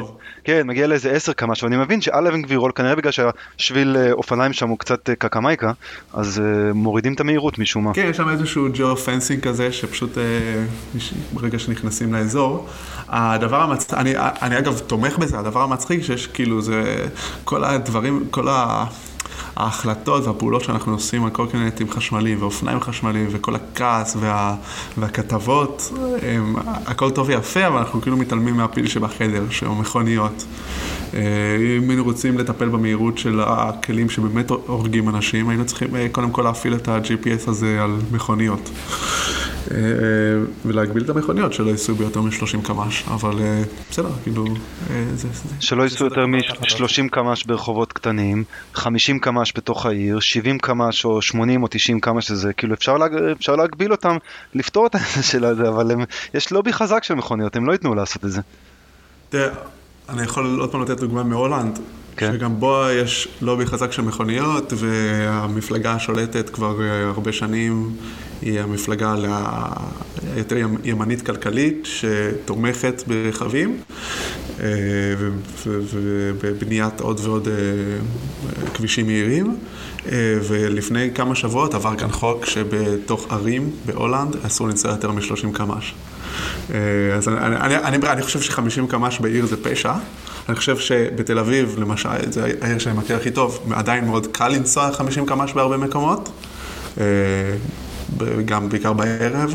כן, מגיע לאיזה 10 קמ"ש, ואני מבין שעל אבן גבירול כנראה בגלל שהשביל אה, אופניים שם הוא קצת אה, קקמייקה, אז uh, מורידים את המהירות משום מה. כן, יש שם איזשהו ג'ו פנסינג כזה, שפשוט uh, ברגע שנכנסים לאזור, הדבר המצחיק, אני, אני אגב תומך בזה, הדבר המצחיק שיש כאילו זה, כל הדברים, כל ה... ההחלטות והפעולות שאנחנו עושים על קורקינטים חשמליים ואופניים חשמליים וכל הכעס וה, והכתבות, הם, הכל טוב ויפה, אבל אנחנו כאילו מתעלמים מהפיל שבחדר, שהוא מכוניות. אה, אם היינו רוצים לטפל במהירות של הכלים שבאמת הורגים אנשים, היינו צריכים אה, קודם כל להפעיל את ה-GPS הזה על מכוניות. אה, ולהגביל את המכוניות שלא ייסעו ביותר מ-30 קמ"ש, אבל בסדר, כאילו... זה, שלא ייסעו יותר מ-30 קמ"ש ברחובות קטנים, 50 קמ"ש בתוך העיר, 70 קמ"ש או 80 או 90 קמ"ש שזה, כאילו אפשר, לה, אפשר להגביל אותם, לפתור את העניין של זה, אבל הם, יש לובי חזק של מכוניות, הם לא ייתנו לעשות את זה. תראה, אני יכול עוד פעם לתת דוגמה מהולנד, כן. שגם בו יש לובי חזק של מכוניות, והמפלגה השולטת כבר אה, הרבה שנים היא המפלגה היותר ימנית כלכלית, שתומכת ברכבים, ובבניית עוד ועוד אה, כבישים מהירים. ולפני כמה שבועות עבר כאן חוק שבתוך ערים בהולנד אסור לנסוע יותר מ-30 קמ"ש. אז אני, אני, אני, אני חושב ש-50 קמ"ש בעיר זה פשע. אני חושב שבתל אביב, למשל, זה העיר שאני מכיר הכי טוב, עדיין מאוד קל לנסוע 50 קמ"ש בהרבה מקומות. גם בעיקר בערב,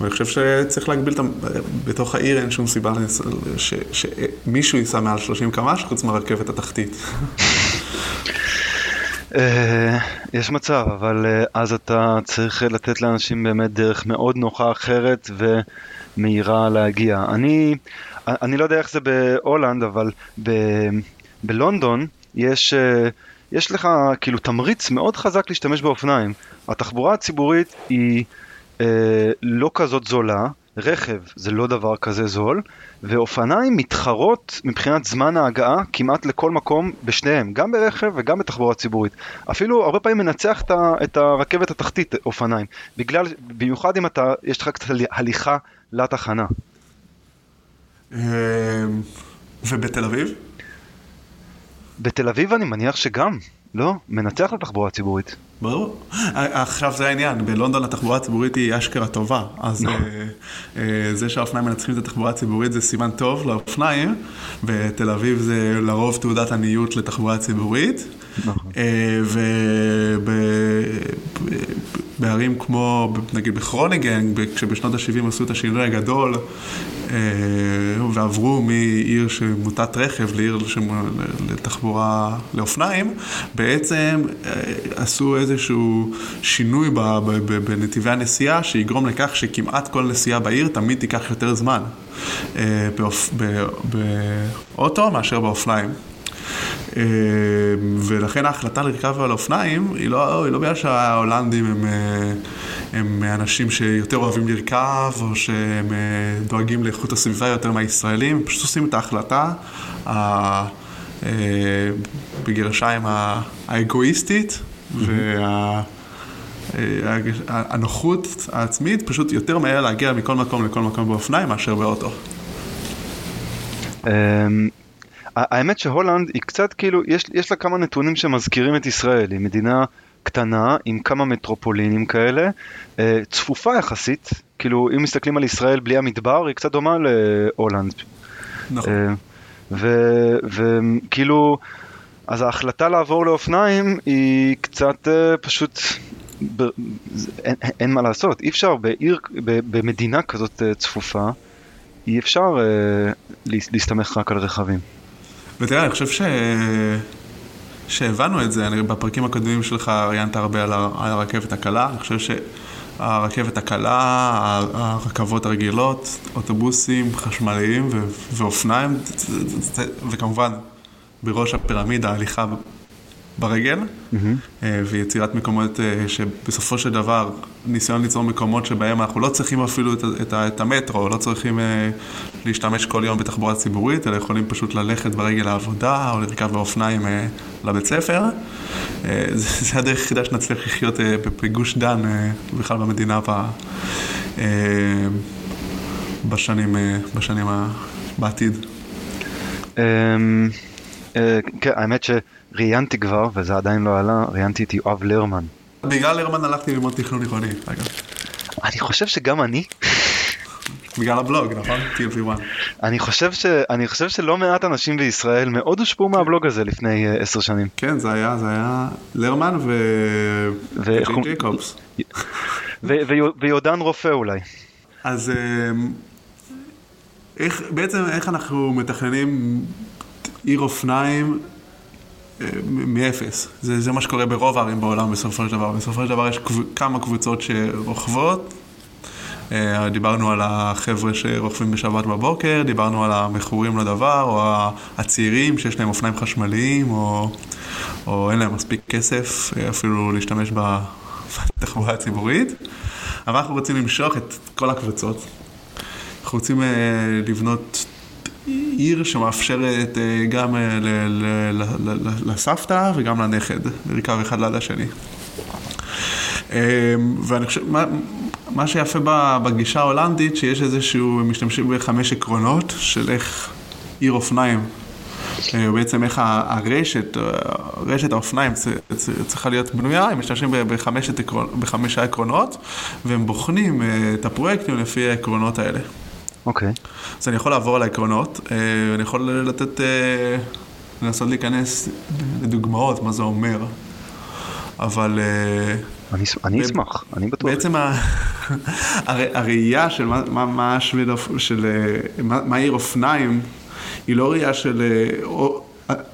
ואני חושב שצריך להגביל את ה... בתוך העיר אין שום סיבה ש... שמישהו ייסע מעל 30 קמ"ש חוץ מהרכבת התחתית. אה, יש מצב, אבל אה, אז אתה צריך לתת לאנשים באמת דרך מאוד נוחה אחרת ומהירה להגיע. אני, אני לא יודע איך זה בהולנד, אבל ב, בלונדון יש, אה, יש לך כאילו תמריץ מאוד חזק להשתמש באופניים. התחבורה הציבורית היא אה, לא כזאת זולה, רכב זה לא דבר כזה זול, ואופניים מתחרות מבחינת זמן ההגעה כמעט לכל מקום בשניהם, גם ברכב וגם בתחבורה ציבורית. אפילו הרבה פעמים מנצח את הרכבת התחתית אופניים, בגלל, במיוחד אם אתה, יש לך קצת הליכה לתחנה. אמ, ובתל אביב? בתל אביב אני מניח שגם, לא? מנצח לתחבורה ציבורית. ברור. עכשיו זה העניין, בלונדון התחבורה הציבורית היא אשכרה טובה, אז נכון. אה, אה, זה שהאופניים מנצחים את התחבורה הציבורית זה סימן טוב לאופניים, בתל אביב זה לרוב תעודת עניות לתחבורה ציבורית, נכון. אה, ובערים כמו, נגיד בכרוניגן, כשבשנות ה-70 עשו את השינוי הגדול, ועברו מעיר שמוטת רכב לעיר לתחבורה, לאופניים, בעצם עשו איזשהו שינוי בנתיבי הנסיעה שיגרום לכך שכמעט כל נסיעה בעיר תמיד תיקח יותר זמן באוטו מאשר באופניים. אה, ולכן ההחלטה לרכב על אופניים היא לא, היא לא בגלל שההולנדים הם, אה, הם אנשים שיותר אוהבים לרכב או שהם אה, דואגים לאיכות הסביבה יותר מהישראלים, פשוט עושים את ההחלטה בגרשיים האגואיסטית והנוחות העצמית פשוט יותר מהר להגיע מכל מקום לכל מקום באופניים מאשר באוטו. אמ, האמת שהולנד היא קצת כאילו, יש, יש לה כמה נתונים שמזכירים את ישראל, היא מדינה קטנה עם כמה מטרופולינים כאלה, אה, צפופה יחסית, כאילו אם מסתכלים על ישראל בלי המדבר היא קצת דומה להולנד. נכון. אה, וכאילו, אז ההחלטה לעבור לאופניים היא קצת uh, פשוט, ב, אין, אין מה לעשות, אי אפשר בעיר, ב, במדינה כזאת צפופה, אי אפשר uh, להסתמך רק על רכבים. ותראה, אני חושב ש... שהבנו את זה, אני, בפרקים הקודמים שלך ראיינת הרבה על, ה... על הרכבת הקלה, אני חושב שהרכבת הקלה, הרכבות הרגילות, אוטובוסים חשמליים ו... ואופניים, וכמובן בראש הפירמידה הליכה ברגל, mm-hmm. ויצירת מקומות אה, שבסופו של דבר, ניסיון ליצור מקומות שבהם אנחנו לא צריכים אפילו את, את, את המטרו, לא צריכים אה, להשתמש כל יום בתחבורה ציבורית, אלא יכולים פשוט ללכת ברגל לעבודה או לרכב באופניים לבית ספר. זה, זה הדרך היחידה שנצליח לחיות בגוש דן, בכלל במדינה בשנים, בשנים בעתיד. אמ, כן, האמת שראיינתי כבר, וזה עדיין לא עלה, ראיינתי את יואב לרמן. בגלל לרמן הלכתי ללמוד תכנון עירוני, אגב. אני חושב שגם אני. בגלל הבלוג, נכון? TLV1. אני חושב, ש... אני חושב שלא מעט אנשים בישראל מאוד הושפעו מהבלוג הזה לפני uh, עשר שנים. כן, זה היה, זה היה לרמן ו... ו... ו... ויודן רופא אולי. אז אמ, איך, בעצם איך אנחנו מתכננים עיר אופניים אה, מאפס. זה, זה מה שקורה ברוב הערים בעולם בסופו של דבר. בסופו של דבר יש קב... כמה קבוצות שרוכבות. אה, דיברנו על החבר'ה שרוכבים בשבת בבוקר, דיברנו על המכורים לדבר, או הצעירים שיש להם אופניים חשמליים, או, או אין להם מספיק כסף אה, אפילו להשתמש בתחבורה הציבורית. אבל אנחנו רוצים למשוך את כל הקבוצות. אנחנו רוצים לבנות עיר שמאפשרת אה, גם אה, לסבתא וגם לנכד, לרכב אחד ליד השני. אה, ואני חושב, מה, מה שיפה בגישה ההולנדית, שיש איזשהו, הם משתמשים בחמש עקרונות של איך עיר אופניים, בעצם איך הרשת, רשת האופניים צריכה להיות בנויה, הם משתמשים בחמשת בחמישה עקרונות, והם בוחנים את הפרויקטים לפי העקרונות האלה. אוקיי. Okay. אז אני יכול לעבור על העקרונות, אה, אני יכול לתת, אה, לנסות להיכנס לדוגמאות, מה זה אומר, אבל... אה, אני, אני אשמח, אני בטוח. בעצם ה... הראייה של מה, מה, שביל, של מה, מה עיר אופניים, היא לא ראייה של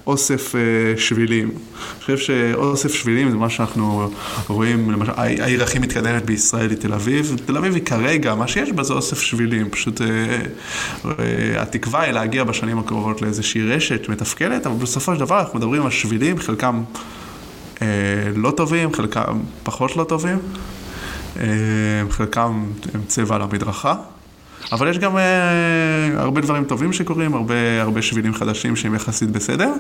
אוסף אה, שבילים. אני חושב שאוסף שבילים זה מה שאנחנו רואים, למשל, העיר הכי מתקדמת בישראל היא תל אביב. תל אביב היא כרגע, מה שיש בה זה אוסף שבילים. פשוט אה, אה, התקווה היא להגיע בשנים הקרובות לאיזושהי רשת מתפקדת, אבל בסופו של דבר אנחנו מדברים על שבילים, חלקם לא טובים, חלקם פחות לא טובים. חלקם הם צבע על המדרכה. אבל יש גם uh, הרבה דברים טובים שקורים, הרבה, הרבה שבילים חדשים שהם יחסית בסדר,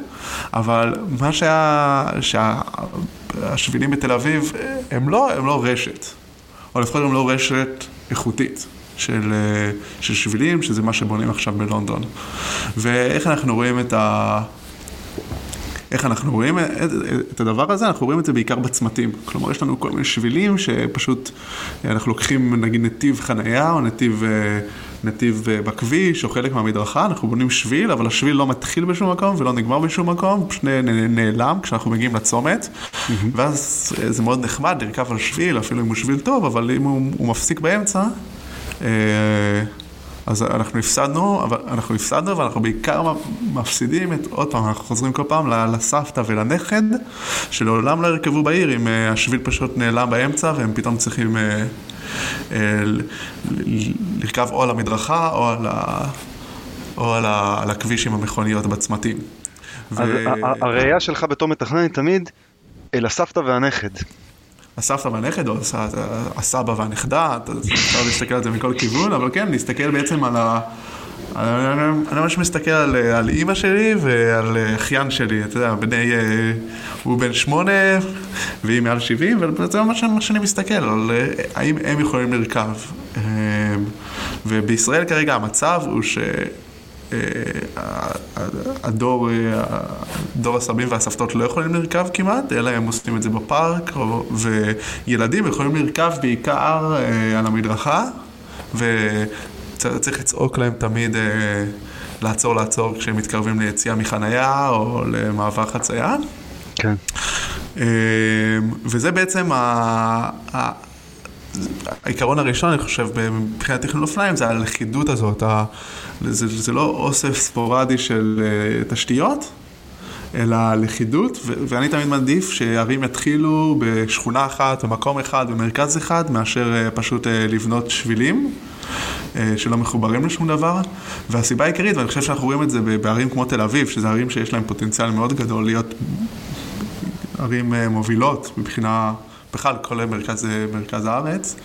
אבל מה שה... שהשבילים בתל אביב הם לא, הם לא רשת, או לפחות הם לא רשת איכותית. של, אה, של שבילים, שזה מה שבונים עכשיו בלונדון. ואיך אנחנו רואים את ה... איך אנחנו רואים את, את הדבר הזה? אנחנו רואים את זה בעיקר בצמתים. כלומר, יש לנו כל מיני שבילים שפשוט אנחנו לוקחים נגיד נתיב חנייה או נתיב, אה, נתיב אה, בכביש או חלק מהמדרכה, אנחנו בונים שביל, אבל השביל לא מתחיל בשום מקום ולא נגמר בשום מקום, פשוט נעלם כשאנחנו מגיעים לצומת, mm-hmm. ואז אה, זה מאוד נחמד לרכב על שביל, אפילו אם הוא שביל טוב, אבל אם הוא, הוא מפסיק באמצע, אז אנחנו הפסדנו, אבל אנחנו הפסדנו, ואנחנו בעיקר מפסידים את, עוד פעם, אנחנו חוזרים כל פעם לסבתא ולנכד, שלעולם לא ירכבו בעיר אם אה, השביל פשוט נעלם באמצע והם פתאום צריכים אה, אה, לרכב או על המדרכה או על, ה, או על, ה, על הכביש עם המכוניות בצמתים. אז ו... הראייה שלך בתור מתכנן היא תמיד אל הסבתא והנכד. הסבתא והנכד, או הסבא והנכדה, אפשר להסתכל על זה מכל כיוון, אבל כן, להסתכל בעצם על ה... אני ממש מסתכל על, על אימא שלי ועל אחיין שלי, אתה יודע, בני, אה, הוא בן שמונה והיא מעל שבעים, וזה ממש מה שאני מסתכל, על אה, האם הם יכולים לרכב. אה, ובישראל כרגע המצב הוא ש... הדור, דור הסבים והסבתות לא יכולים לרכב כמעט, אלא הם עושים את זה בפארק, וילדים יכולים לרכב בעיקר אה, על המדרכה, וצריך לצעוק להם תמיד אה, לעצור, לעצור כשהם מתקרבים ליציאה מחנייה או למעבר חצייה. כן. אה, וזה בעצם העיקרון הראשון, אני חושב, מבחינת תכנון אופניים, זה הלכידות הזאת. ה... זה, זה לא אוסף ספורדי של uh, תשתיות, אלא לכידות, ו- ואני תמיד מעדיף שערים יתחילו בשכונה אחת, במקום אחד, במרכז אחד, מאשר uh, פשוט uh, לבנות שבילים. שלא מחוברים לשום דבר, והסיבה העיקרית, ואני חושב שאנחנו רואים את זה בערים כמו תל אביב, שזה ערים שיש להם פוטנציאל מאוד גדול להיות ערים מובילות מבחינה בכלל כל מרכז, מרכז הארץ.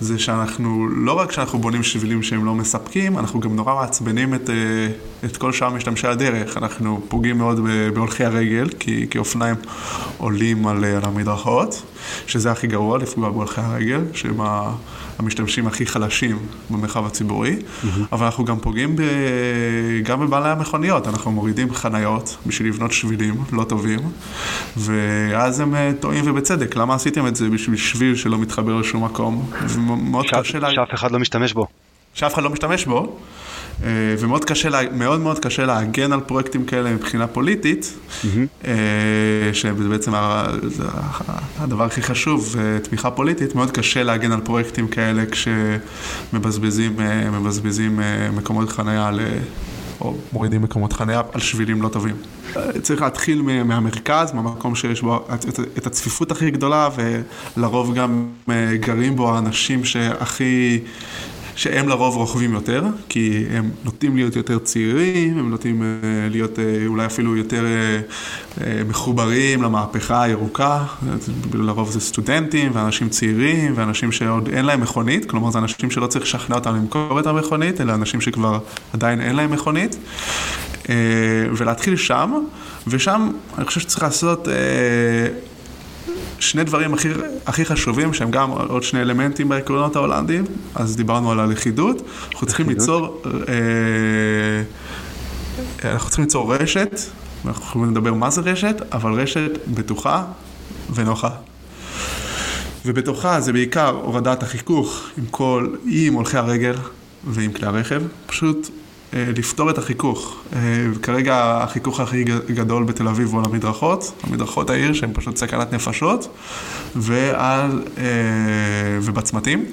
זה שאנחנו, לא רק שאנחנו בונים שבילים שהם לא מספקים, אנחנו גם נורא מעצבנים את, אה, את כל שאר משתמשי הדרך. אנחנו פוגעים מאוד בהולכי הרגל, כי, כי אופניים עולים על, על המדרכות, שזה הכי גרוע, לפגוע בהולכי הרגל, שהם המשתמשים הכי חלשים במרחב הציבורי, mm-hmm. אבל אנחנו גם פוגעים ב, גם בבעלי המכוניות, אנחנו מורידים חניות בשביל לבנות שבילים לא טובים, ואז הם אה, טועים ובצדק, למה עשיתם את זה בשביל שביל שלא מתחבר לשום מקום? ומאוד קשה לה... שאף אחד לא משתמש בו. שאף אחד לא משתמש בו, אה, ומאוד קשה, מאוד מאוד קשה להגן על פרויקטים כאלה מבחינה פוליטית, mm-hmm. שזה בעצם הדבר הכי חשוב, אה, תמיכה פוליטית, מאוד קשה להגן על פרויקטים כאלה כשמבזבזים מקומות חניה או מורידים מקומות חניה על שבילים לא טובים. צריך להתחיל מהמרכז, מהמקום שיש בו את הצפיפות הכי גדולה, ולרוב גם גרים בו האנשים שהכי... שהם לרוב רוכבים יותר, כי הם נוטים להיות יותר צעירים, הם נוטים אה, להיות אה, אולי אפילו יותר אה, מחוברים למהפכה הירוקה, לרוב זה סטודנטים ואנשים צעירים ואנשים שעוד אין להם מכונית, כלומר זה אנשים שלא צריך לשכנע אותם למכור את המכונית, אלא אנשים שכבר עדיין אין להם מכונית, ולהתחיל שם, ושם אני חושב שצריך לעשות... שני דברים הכי, הכי חשובים, שהם גם עוד שני אלמנטים בעקרונות ההולנדיים, אז דיברנו על הלכידות, אנחנו צריכים ליצור, אה, אנחנו צריכים ליצור רשת, אנחנו יכולים לדבר מה זה רשת, אבל רשת בטוחה ונוחה. ובתוכה זה בעיקר הורדת החיכוך עם כל, עם הולכי הרגל ועם כלי הרכב, פשוט לפתור את החיכוך. אה, כרגע החיכוך הכי גדול בתל אביב הוא על המדרכות, המדרכות העיר שהן פשוט סכנת נפשות, ועל, אה, ובצמתים.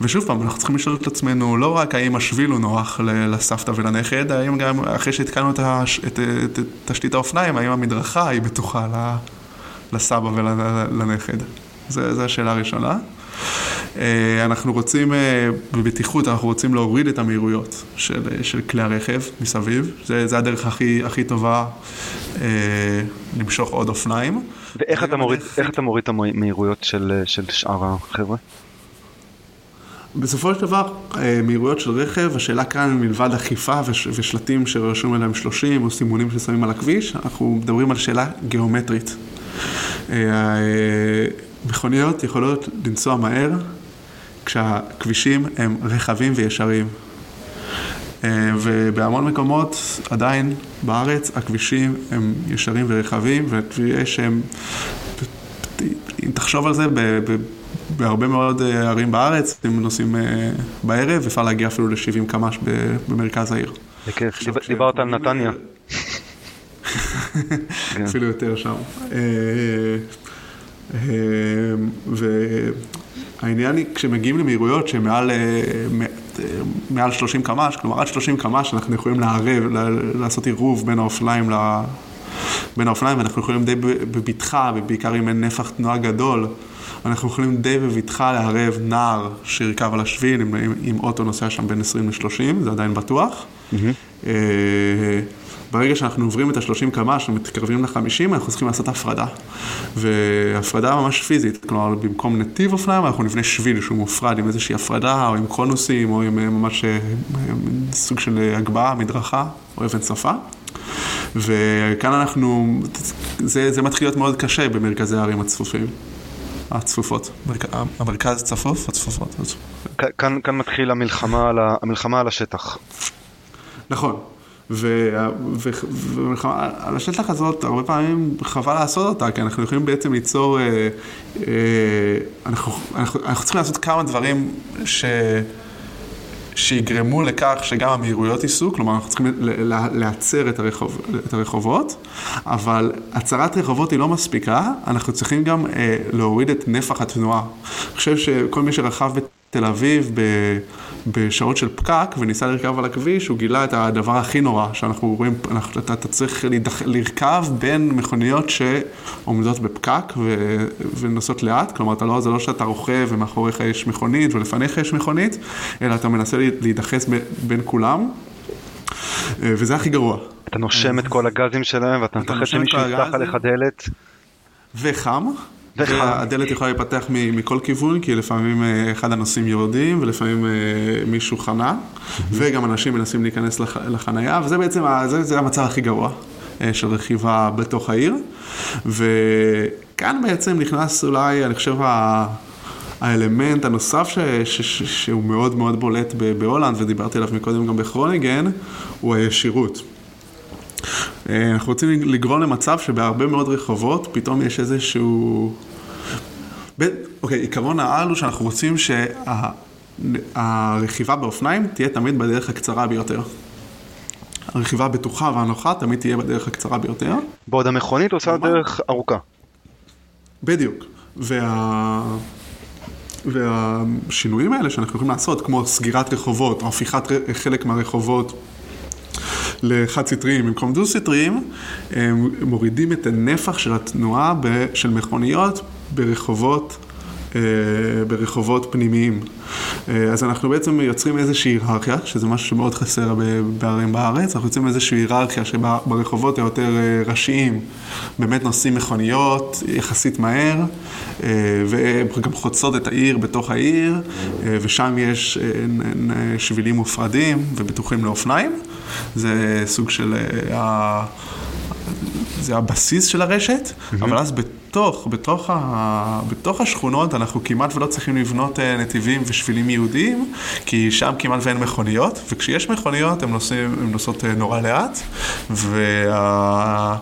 ושוב פעם, אנחנו צריכים לשאול את עצמנו לא רק האם השביל הוא נוח לסבתא ולנכד, האם גם אחרי שהתקנו את, הש, את, את, את תשתית האופניים, האם המדרכה היא בטוחה לסבא ולנכד. זו השאלה הראשונה. אה, אנחנו רוצים, אה, בבטיחות, אנחנו רוצים להוריד את המהירויות של, אה, של כלי הרכב מסביב. זה, זה הדרך הכי, הכי טובה אה, למשוך עוד אופניים. ואיך אתה מוריד, איך אתה מוריד את המהירויות של, של שאר החבר'ה? בסופו של דבר, מהירויות של רכב, השאלה כאן מלבד אכיפה ושלטים שרשום עליהם 30 או סימונים ששמים על הכביש, אנחנו מדברים על שאלה גיאומטרית. מכוניות יכולות לנסוע מהר כשהכבישים הם רחבים וישרים. אה, ובהמון מקומות עדיין בארץ הכבישים הם ישרים ורחבים ויש הם, אם תחשוב על זה, בהרבה מאוד אה, ערים בארץ, אם נוסעים אה, בערב, אפשר להגיע אפילו ל-70 קמ"ש במרכז העיר. בכיף, דיברת על נתניה. אפילו יותר שם. והעניין היא, כשמגיעים למהירויות שהן מעל, אה, מעל 30 קמ"ש, כלומר עד 30 קמ"ש אנחנו יכולים לערב, לעשות עירוב בין האופניים ל... בין האופניים, ואנחנו יכולים די בבטחה, ובעיקר אם אין נפח תנועה גדול, אנחנו יכולים די בבטחה לערב נער שירכב על השביל, אם, אם אוטו נוסע שם בין 20 ל-30, זה עדיין בטוח. Mm-hmm. ברגע שאנחנו עוברים את ה-30 קמ"ש ומתקרבים ל-50, אנחנו צריכים לעשות הפרדה. והפרדה ממש פיזית, כלומר, במקום נתיב אופניים, אנחנו נבנה שביל שהוא מופרד עם איזושהי הפרדה, או עם קונוסים, או עם אה, ממש אה, סוג של הגבהה, מדרכה, או אבן שפה. וכאן אנחנו, זה, זה מתחיל להיות מאוד קשה במרכזי הערים הצפופים. הצפופות, המרכז צפוף, הצפופות. כאן, כאן מתחיל המלחמה על, המלחמה על השטח. נכון, ועל השטח הזאת, הרבה פעמים חבל לעשות אותה, כי אנחנו יכולים בעצם ליצור, אה, אה, אנחנו, אנחנו, אנחנו צריכים לעשות כמה דברים ש... שיגרמו לכך שגם המהירויות ייסעו, כלומר אנחנו צריכים להצר את, הרחוב, את הרחובות, אבל הצרת רחובות היא לא מספיקה, אנחנו צריכים גם אה, להוריד את נפח התנועה. אני חושב שכל מי שרכב בתל אביב בשעות של פקק וניסה לרכב על הכביש, הוא גילה את הדבר הכי נורא, שאנחנו רואים, אנחנו, אתה, אתה צריך להידח, לרכב בין מכוניות שעומדות בפקק ו, ונוסעות לאט, כלומר אתה לא, זה לא שאתה רוכב ומאחוריך יש מכונית ולפניך יש מכונית, אלא אתה מנסה להידחס ב, בין כולם, אה, וזה הכי גרוע. אתה נושם את כל הגזים שלהם ואתה מפחד שמישהו יפתח עליך דלת. וחם. והדלת יכולה להיפתח מכל כיוון, כי לפעמים אה, אחד הנוסעים יורדים, ולפעמים אה, מישהו חנה, וגם אנשים מנסים להיכנס לח, לחנייה, וזה בעצם, זה, זה המצב הכי גרוע אה, של רכיבה בתוך העיר. וכאן בעצם נכנס אולי, אני חושב, האלמנט הנוסף ש, ש, ש, שהוא מאוד מאוד בולט בהולנד, ודיברתי עליו מקודם גם בכרוניגן, הוא הישירות. אנחנו רוצים לגרום למצב שבהרבה מאוד רחובות פתאום יש איזשהו... אוקיי, עיקרון העל הוא שאנחנו רוצים שהרכיבה שה... באופניים תהיה תמיד בדרך הקצרה ביותר. הרכיבה הבטוחה והנוחה תמיד תהיה בדרך הקצרה ביותר. בעוד המכונית עושה דרך ארוכה. בדיוק. וה... והשינויים האלה שאנחנו יכולים לעשות, כמו סגירת רחובות, או הפיכת חלק מהרחובות לחד סטריים. במקום דו סטריים, מורידים את הנפח של התנועה של מכוניות ברחובות ברחובות פנימיים. אה, אז אנחנו בעצם יוצרים איזושהי היררכיה, שזה משהו שמאוד חסר בערים בארץ, אנחנו יוצרים איזושהי היררכיה שברחובות היותר אה, ראשיים באמת נוסעים מכוניות יחסית מהר, וגם חוצות את העיר בתוך העיר, ושם יש שבילים מופרדים ובטוחים לאופניים. זה סוג של... זה הבסיס של הרשת, mm-hmm. אבל אז בתוך, בתוך, ה, בתוך השכונות אנחנו כמעט ולא צריכים לבנות אה, נתיבים ושבילים יהודיים, כי שם כמעט ואין מכוניות, וכשיש מכוניות הן נוסעות אה, נורא לאט, וה,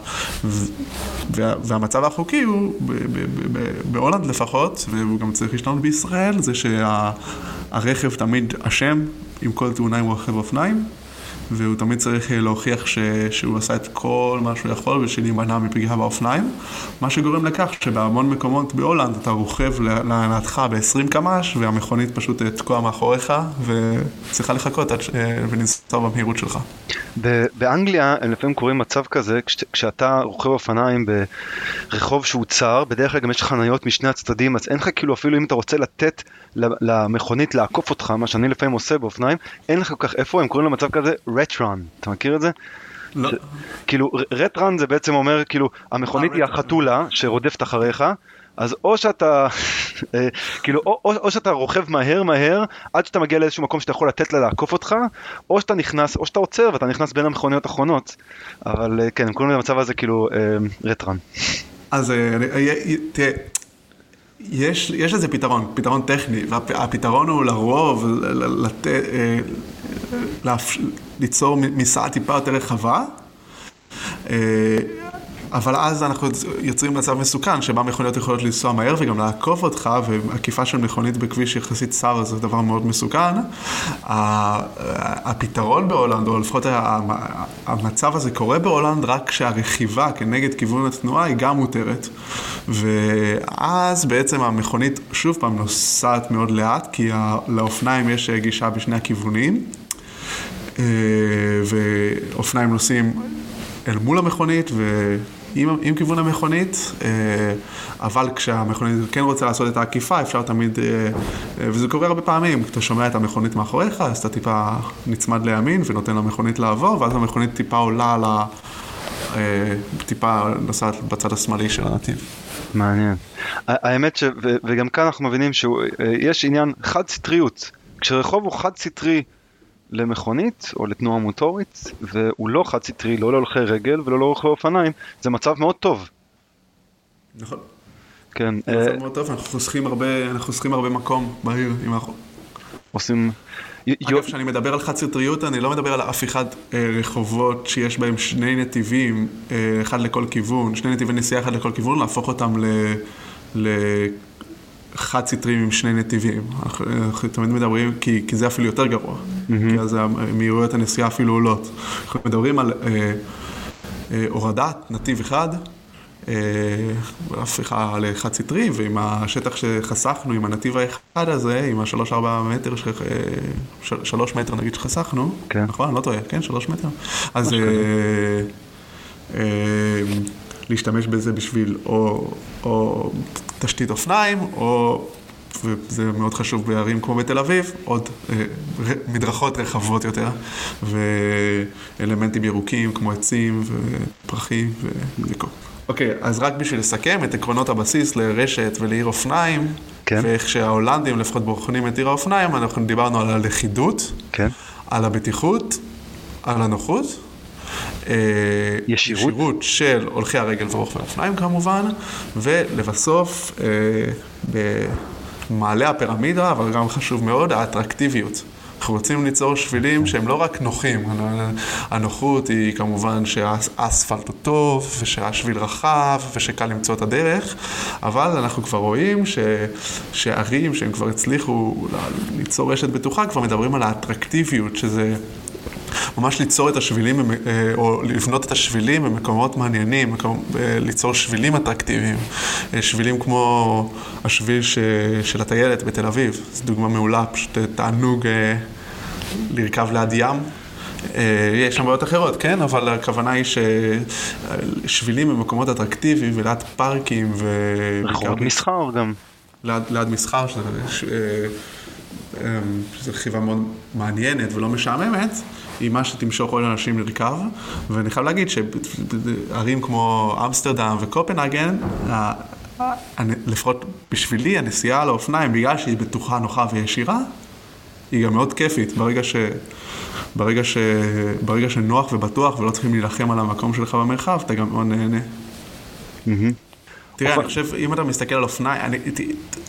וה, והמצב החוקי הוא, בהולנד לפחות, והוא גם צריך להשתנות בישראל, זה שהרכב תמיד אשם עם כל תאונה עם רכב אופניים. והוא תמיד צריך אה, להוכיח ש... שהוא עשה את כל מה שהוא יכול בשביל להימנע מפגיעה באופניים, מה שגורם לכך שבהמון מקומות בהולנד אתה רוכב להנאתך ב-20 קמ"ש והמכונית פשוט אה, תקוע מאחוריך וצריכה לחכות ש... אה, ולנסוע במהירות שלך. באנגליה הם לפעמים קוראים מצב כזה כש... כשאתה רוכב אופניים ברחוב שהוא צר, בדרך כלל גם יש חניות משני הצדדים אז אין לך כאילו אפילו אם אתה רוצה לתת למכונית לעקוף אותך, מה שאני לפעמים עושה באופניים, אין לך כל כך איפה, הם קוראים למצב כזה רטרן, אתה מכיר את זה? לא. זה, כאילו רטרן זה בעצם אומר כאילו המכונית היא החתולה שרודפת אחריך אז או שאתה אה, כאילו או, או, או שאתה רוכב מהר מהר עד שאתה מגיע לאיזשהו מקום שאתה יכול לתת לה לעקוף אותך או שאתה נכנס או שאתה עוצר ואתה נכנס בין המכוניות האחרונות אבל אה, כן הם קוראים למצב הזה כאילו אה, רטרן. אז תראה יש, יש לזה פתרון, פתרון טכני, והפתרון הוא לרוב לת, אה, ליצור מסעה טיפה יותר רחבה. אבל אז אנחנו יוצרים מצב מסוכן, שבה מכוניות יכולות לנסוע מהר וגם לעקוף אותך, ועקיפה של מכונית בכביש יחסית צר זה דבר מאוד מסוכן. הפתרון בהולנד, או לפחות המצב הזה קורה בהולנד רק כשהרכיבה כנגד כיוון התנועה היא גם מותרת. ואז בעצם המכונית שוב פעם נוסעת מאוד לאט, כי לאופניים יש גישה בשני הכיוונים. אה, ואופניים נוסעים אל מול המכונית ועם עם כיוון המכונית, אה, אבל כשהמכונית כן רוצה לעשות את העקיפה, אפשר תמיד, אה, אה, וזה קורה הרבה פעמים, אתה שומע את המכונית מאחוריך, אז אתה טיפה נצמד לימין ונותן למכונית לעבור, ואז המכונית טיפה עולה על ה... טיפה נוסעת בצד השמאלי של הנתיב. מעניין. האמת ש... וגם כאן אנחנו מבינים שיש עניין חד סטריות. כשרחוב הוא חד סטרי למכונית או לתנועה מוטורית, והוא לא חד סטרי, לא להולכי רגל ולא להולכי אופניים, זה מצב מאוד טוב. נכון. כן. זה מצב אה, מאוד טוב, אנחנו חוסכים הרבה, אנחנו חוסכים הרבה מקום בעיר אם אנחנו... עושים... אגב, כשאני מדבר על חד סטריות, אני לא מדבר על אף אחד אה, רחובות שיש בהם שני נתיבים, אה, אחד לכל כיוון, שני נתיבי נסיעה אחד לכל כיוון, להפוך אותם ל... ל... חד סטרים עם שני נתיבים. אנחנו, אנחנו תמיד מדברים, כי, כי זה אפילו יותר גרוע, mm-hmm. כי אז מהירויות הנסיעה אפילו עולות. אנחנו מדברים על אה, אה, הורדת נתיב אחד, אה, הפיכה לחד סטרי, ועם השטח שחסכנו, עם הנתיב האחד הזה, עם השלוש ארבע מטר, ש... אה, שלוש מטר נגיד שחסכנו, כן. נכון? לא טועה, כן? שלוש מטר? אז... אה, אה, להשתמש בזה בשביל או, או תשתית אופניים, או, וזה מאוד חשוב בערים כמו בתל אביב, עוד אה, מדרכות רחבות יותר, ואלמנטים ירוקים כמו עצים ופרחים וכל. אוקיי, אז רק בשביל לסכם את עקרונות הבסיס לרשת ולעיר אופניים, כן. ואיך שההולנדים לפחות בוחנים את עיר האופניים, אנחנו דיברנו על הלכידות, כן. על הבטיחות, על הנוחות. אה, ישירות. ישירות של הולכי הרגל ורוכבי האופניים כמובן, ולבסוף, אה, במעלה הפירמידה, אבל גם חשוב מאוד, האטרקטיביות. אנחנו רוצים ליצור שבילים שהם לא רק נוחים, הנוחות היא כמובן שהאספלט הוא טוב, ושהשביל רחב, ושקל למצוא את הדרך, אבל אנחנו כבר רואים ש... שערים שהם כבר הצליחו ליצור רשת בטוחה, כבר מדברים על האטרקטיביות, שזה... ממש ליצור את השבילים, אה, או לבנות את השבילים במקומות מעניינים, מקום, אה, ליצור שבילים אטרקטיביים. אה, שבילים כמו השביל ש, של הטיילת בתל אביב, זו דוגמה מעולה, פשוט תענוג לרכב ליד ים. יש שם בעיות אחרות, כן? אבל הכוונה היא ששבילים במקומות אטרקטיביים וליד פארקים ו... רחובות מסחר גם. ליד, ליד מסחר, שזה, שזה רכיבה מאוד מעניינת ולא משעממת. היא מה שתמשוך עוד אנשים לרכב, ואני חייב להגיד שערים כמו אמסטרדם וקופנהגן, לפחות בשבילי הנסיעה על האופניים, בגלל שהיא בטוחה, נוחה וישירה, היא גם מאוד כיפית. ברגע, ש... ברגע, ש... ברגע שנוח ובטוח ולא צריכים להילחם על המקום שלך במרחב, אתה גם מאוד נהנה. תראה, אני חושב, אם אתה מסתכל על אופניים, אני,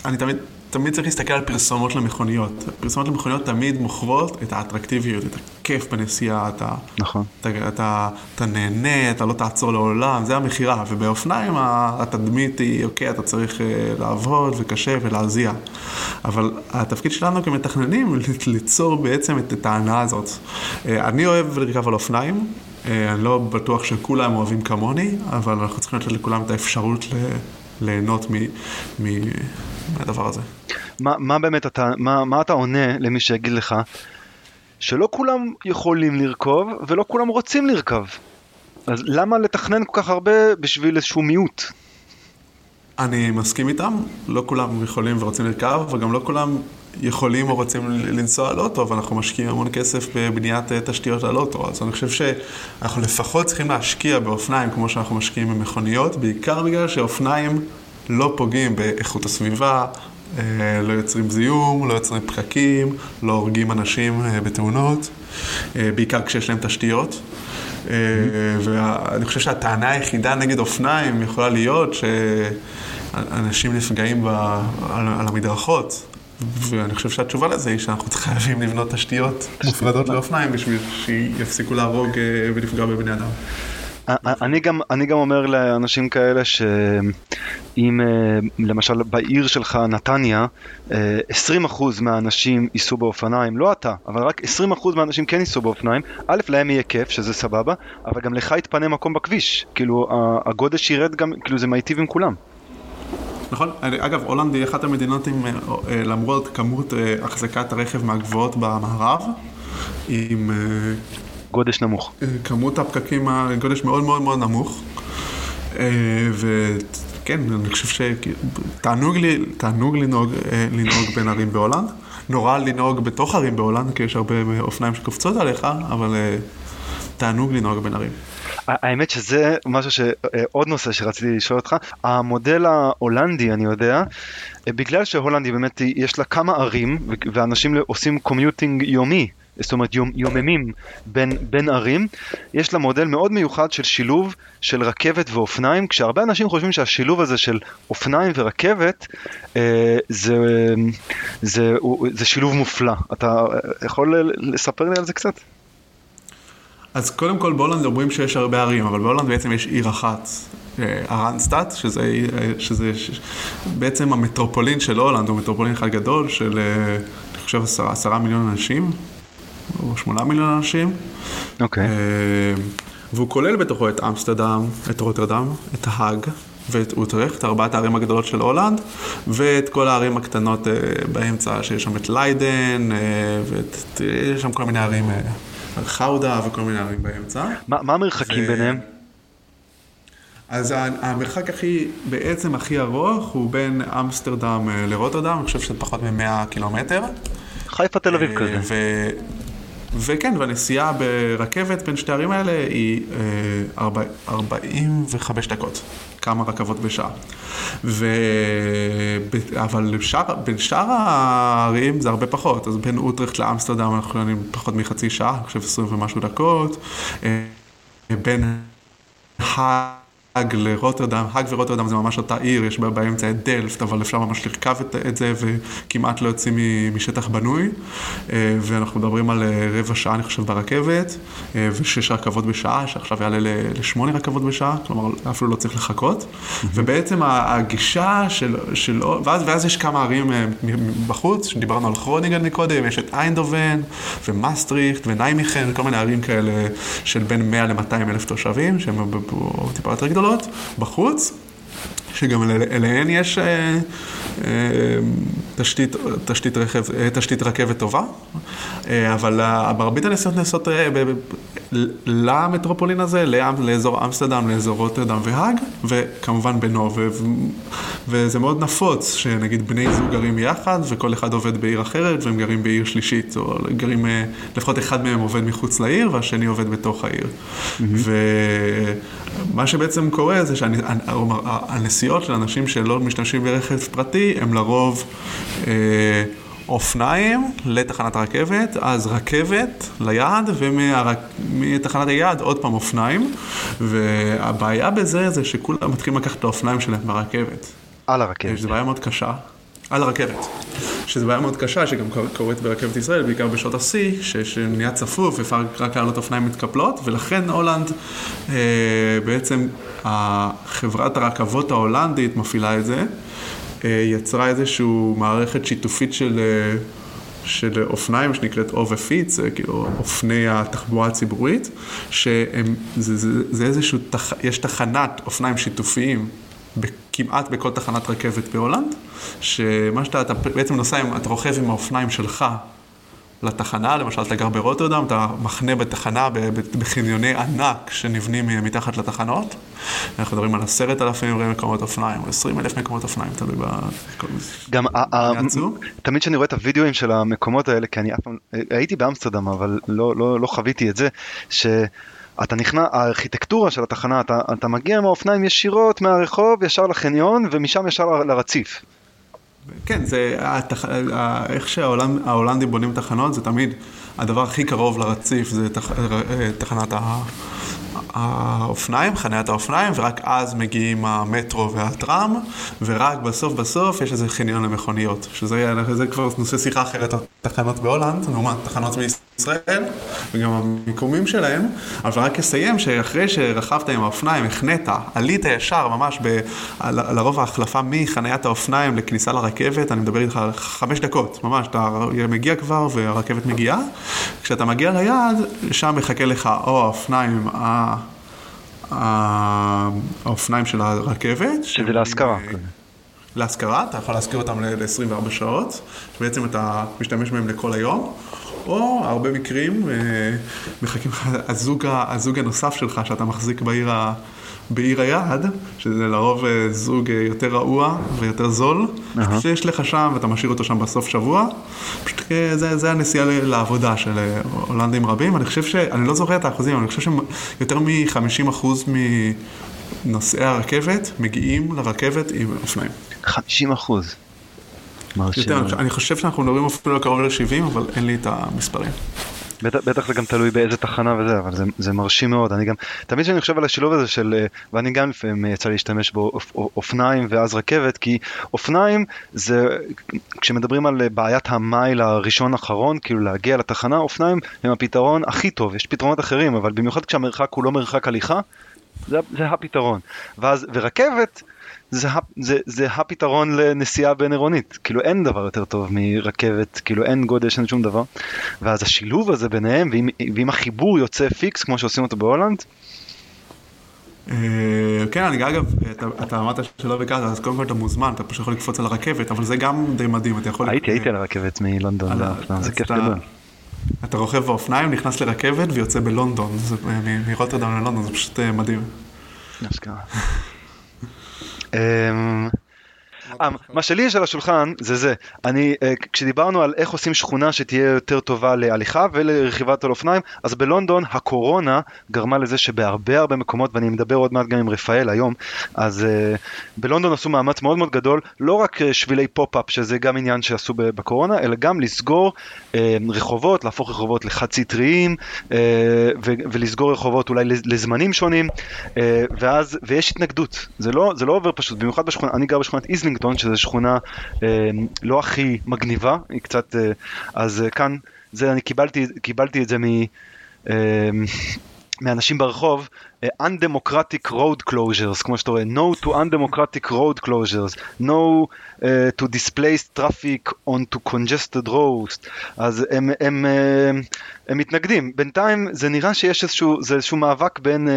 אני תמיד, תמיד צריך להסתכל על פרסומות למכוניות. פרסומות למכוניות תמיד מוכרות את האטרקטיביות, את הכיף בנסיעה, אתה, נכון. אתה, אתה, אתה, נהנה, אתה לא תעצור לעולם, זה המכירה. ובאופניים התדמית היא, אוקיי, אתה צריך uh, לעבוד וקשה ולהזיע. אבל התפקיד שלנו כמתכננים, ליצור בעצם את, את ההנאה הזאת. Uh, אני אוהב לרכב על אופניים. אה, אני לא בטוח שכולם אוהבים כמוני, אבל אנחנו צריכים לתת לכולם את האפשרות ליהנות מהדבר הזה. מה, מה באמת אתה, מה, מה אתה עונה למי שיגיד לך שלא כולם יכולים לרכוב ולא כולם רוצים לרכב? אז למה לתכנן כל כך הרבה בשביל איזשהו מיעוט? אני מסכים איתם, לא כולם יכולים ורוצים לרכב, וגם לא כולם יכולים או רוצים לנסוע על אוטו, ואנחנו משקיעים המון כסף בבניית אה, תשתיות על אוטו. אז אני חושב שאנחנו לפחות צריכים להשקיע באופניים כמו שאנחנו משקיעים במכוניות, בעיקר בגלל שאופניים לא פוגעים באיכות הסביבה, אה, לא יוצרים זיהום, לא יוצרים פקקים, לא הורגים אנשים אה, בתאונות, בעיקר כשיש להם תשתיות. ואני חושב שהטענה היחידה נגד אופניים יכולה להיות שאנשים נפגעים על המדרכות. ואני חושב שהתשובה לזה היא שאנחנו חייבים לבנות תשתיות מופרדות לאופניים בשביל שיפסיקו להרוג אה, ולפגוע בבני אדם. אני גם, אני גם אומר לאנשים כאלה שאם אה, למשל בעיר שלך נתניה 20% אה, מהאנשים ייסעו באופניים, לא אתה, אבל רק 20% מהאנשים כן ייסעו באופניים, א' להם יהיה כיף שזה סבבה, אבל גם לך יתפנה מקום בכביש, כאילו הגודש ירד גם, כאילו זה מיטיב עם כולם. נכון, אגב, הולנד היא אחת המדינות עם, אה, אה, למרות כמות אה, החזקת הרכב מהגבוהות במערב, עם... גודש נמוך. כמות הפקקים, גודש מאוד מאוד מאוד נמוך. וכן, אני חושב שתענוג לי, תענוג לנהוג, לנהוג בין ערים בהולנד. נורא לנהוג בתוך ערים בהולנד, כי יש הרבה אופניים שקופצות עליך, אבל תענוג לנהוג בין ערים. האמת שזה משהו ש... אה, נושא שרציתי לשאול אותך, המודל ההולנדי אני יודע, אה, בגלל שהולנדי באמת יש לה כמה ערים ואנשים עושים commuting יומי, זאת אומרת יום, יוממים בין, בין ערים, יש לה מודל מאוד מיוחד של שילוב של רכבת ואופניים, כשהרבה אנשים חושבים שהשילוב הזה של אופניים ורכבת אה, זה, זה, זה, זה שילוב מופלא. אתה אה, יכול לספר לי על זה קצת? אז קודם כל בהולנד אומרים שיש הרבה ערים, אבל בהולנד בעצם יש עיר אחת, אה, הרנדסטאד, שזה, אה, שזה בעצם המטרופולין של הולנד, הוא מטרופולין אחד גדול של, אה, אני חושב, עשרה, עשרה מיליון אנשים, או שמונה מיליון אנשים. אוקיי. Okay. והוא כולל בתוכו את אמסטרדם, את רוטרדם, את האג ואת אוטרכט, ארבעת הערים הגדולות של הולנד, ואת כל הערים הקטנות באמצע, שיש שם את ליידן, ויש שם כל מיני ערים. חאודה וכל מיני ערים באמצע. מה, מה המרחקים ו... ביניהם? אז המרחק הכי, בעצם הכי ארוך הוא בין אמסטרדם אה, לרוטרדם, אני חושב שזה פחות מ-100 קילומטר. חיפה תל אביב אה, כזה. ו... וכן, והנסיעה ברכבת בין שתי הערים האלה היא אה, 40, 45 דקות, כמה רכבות בשעה. ו... אבל בשאר, בין שאר הערים זה הרבה פחות, אז בין אוטרכט לאמסטרדם אנחנו יודעים פחות מחצי שעה, אני חושב 20 ומשהו דקות. אה, בין האג לרוטרדם, האג ורוטרדם זה ממש אותה עיר, יש בה באמצע את דלפט, אבל אפשר ממש לרכב את, את זה וכמעט לא יוצאים משטח בנוי. אה, ואנחנו מדברים על אה, רבע שעה, אני חושב, ברכבת, אה, ושש רכבות בשעה, שעכשיו יעלה לשמונה רכבות בשעה, כלומר אפילו לא צריך לחכות. ובעצם הגישה של, של ואז, ואז יש כמה ערים בחוץ, שדיברנו על כרוניגן מקודם, יש את איינדובן ומאסטריכט וניימיכן, כל מיני ערים כאלה של בין 100 ל-200 אלף תושבים, שהן טיפה יותר גדולות. גדולות בחוץ, שגם אל, אליהן יש אה, אה, תשתית, תשתית, רכב, אה, תשתית רכבת טובה, אה, אבל מרבית הנסיעות נעשות אה, למטרופולין הזה, לאזור אמסטרדם, לאזור רוטרדם והאג, וכמובן בינו, ו, וזה מאוד נפוץ, שנגיד בני זוג גרים יחד, וכל אחד עובד בעיר אחרת, והם גרים בעיר שלישית, או גרים, אה, לפחות אחד מהם עובד מחוץ לעיר, והשני עובד בתוך העיר. Mm-hmm. ומה שבעצם קורה זה שהנסיעות של אנשים שלא משתמשים ברכב פרטי, הם לרוב... אה, אופניים לתחנת הרכבת, אז רכבת ליעד, ומתחנת היעד עוד פעם אופניים, והבעיה בזה זה שכולם מתחילים לקחת את האופניים שלהם ברכבת. על הרכבת. שזו בעיה מאוד קשה. על הרכבת. שזו בעיה מאוד קשה, שגם קורית ברכבת ישראל, בעיקר בשעות השיא, שנהיה צפוף, ואפשר רק לעלות אופניים מתקפלות, ולכן הולנד, אה, בעצם חברת הרכבות ההולנדית מפעילה את זה. אה, יצרה איזושהי מערכת שיתופית של, אה, של אופניים שנקראת אובפיץ, כאילו אופני התחבורה הציבורית, שזה זה, זה איזשהו, יש תחנת אופניים שיתופיים כמעט בכל תחנת רכבת בהולנד, שמה שאתה, אתה בעצם נוסע, אתה רוכב עם האופניים שלך לתחנה, למשל אתה גר ברוטרדם, אתה מחנה בתחנה בחניוני ענק שנבנים מתחת לתחנות. אנחנו מדברים על עשרת אלפים מקומות אופניים, או עשרים אלף מקומות אופניים, תלוי מיני... גם תמיד כשאני רואה את הווידאוים של המקומות האלה, כי אני אף פעם, הייתי באמסטרדם, אבל לא, לא, לא חוויתי את זה, ש... אתה נכנס, הארכיטקטורה של התחנה, אתה, אתה מגיע עם האופניים ישירות מהרחוב ישר לחניון ומשם ישר לרציף. כן, זה התח... איך שההולנדים בונים תחנות, זה תמיד הדבר הכי קרוב לרציף, זה תח... תחנת ה... האופניים, חניית האופניים, ורק אז מגיעים המטרו והטראם, ורק בסוף בסוף יש איזה חניון למכוניות, שזה זה כבר נושא שיחה אחרת, התחנות בהולנד, לעומת תחנות בישראל, וגם המיקומים שלהם, אבל רק אסיים שאחרי שרכבת עם האופניים, החנית, עלית ישר ממש, ב, לרוב ההחלפה מחניית האופניים לכניסה לרכבת, אני מדבר איתך על חמש דקות, ממש, אתה מגיע כבר והרכבת מגיעה, כשאתה מגיע ליעד, שם מחכה לך או האופניים האופניים של הרכבת. שזה להשכרה. להשכרה, אתה יכול להשכיר אותם ל-24 שעות, שבעצם אתה משתמש בהם לכל היום, או הרבה מקרים אה, מחכים לך הזוג, הזוג הנוסף שלך שאתה מחזיק בעיר ה... בעיר היעד, שזה לרוב אה, זוג אה, יותר רעוע ויותר זול, uh-huh. שיש לך שם ואתה משאיר אותו שם בסוף שבוע. פשוט זה, זה הנסיעה לעבודה של הולנדים רבים. אני חושב ש... אני לא זוכר את האחוזים, אבל אני חושב שיותר מ-50% מנוסעי הרכבת מגיעים לרכבת עם אופניים. 50 אחוז. יותר, אני חושב שאנחנו מדברים אפילו קרוב ל-70, אבל אין לי את המספרים. בטח, בטח זה גם תלוי באיזה תחנה וזה, אבל זה, זה מרשים מאוד. אני גם, תמיד כשאני חושב על השילוב הזה של, אה, ואני גם לפעמים יצא להשתמש באופניים ואז רכבת, כי אופניים זה, כשמדברים על אה, בעיית המייל הראשון אחרון, כאילו להגיע לתחנה, אופניים הם הפתרון הכי טוב, יש פתרונות אחרים, אבל במיוחד כשהמרחק הוא לא מרחק הליכה, זה, זה הפתרון. ואז, ורכבת, זה, זה, זה הפתרון לנסיעה בין עירונית, כאילו אין דבר יותר טוב מרכבת, כאילו אין גודש, אין שום דבר. ואז השילוב הזה ביניהם, ואם, ואם החיבור יוצא פיקס, כמו שעושים אותו בהולנד, אה, כן, אני אגב, אתה אמרת שלא ביקרת, אז קודם כל אתה מוזמן, אתה פשוט יכול לקפוץ על הרכבת, אבל זה גם די מדהים, אתה יכול... הייתי, הייתי על הרכבת מלונדון, זה כיף גדול. אתה רוכב באופניים, נכנס לרכבת ויוצא בלונדון, מרוטרדם ללונדון, זה פשוט אה, מדהים. אה, מה שלי יש על השולחן זה זה, אני, אה, כשדיברנו על איך עושים שכונה שתהיה יותר טובה להליכה ולרכיבת על אופניים, אז בלונדון הקורונה גרמה לזה שבהרבה הרבה מקומות, ואני מדבר עוד מעט גם עם רפאל היום, אז בלונדון עשו מאמץ מאוד מאוד גדול, לא רק שבילי pop-up, שזה גם עניין שעשו בקורונה, אלא גם לסגור רחובות, להפוך רחובות לחד סטריים, ולסגור רחובות אולי לזמנים שונים, ואז, ויש התנגדות, זה לא, זה לא עובר פשוט, במיוחד בשכונה, אני גר בשכונת איזלינגטון, שזו שכונה אה, לא הכי מגניבה, היא קצת, אה, אז אה, כאן, זה אני קיבלתי, קיבלתי את זה מ... אה, מאנשים ברחוב, uh, undemocratic road closures, כמו שאתה רואה, no to undemocratic road closures, no uh, to displaced traffic onto congested roads, אז הם, הם, uh, הם מתנגדים. בינתיים זה נראה שיש איזשהו, זה איזשהו מאבק בין uh,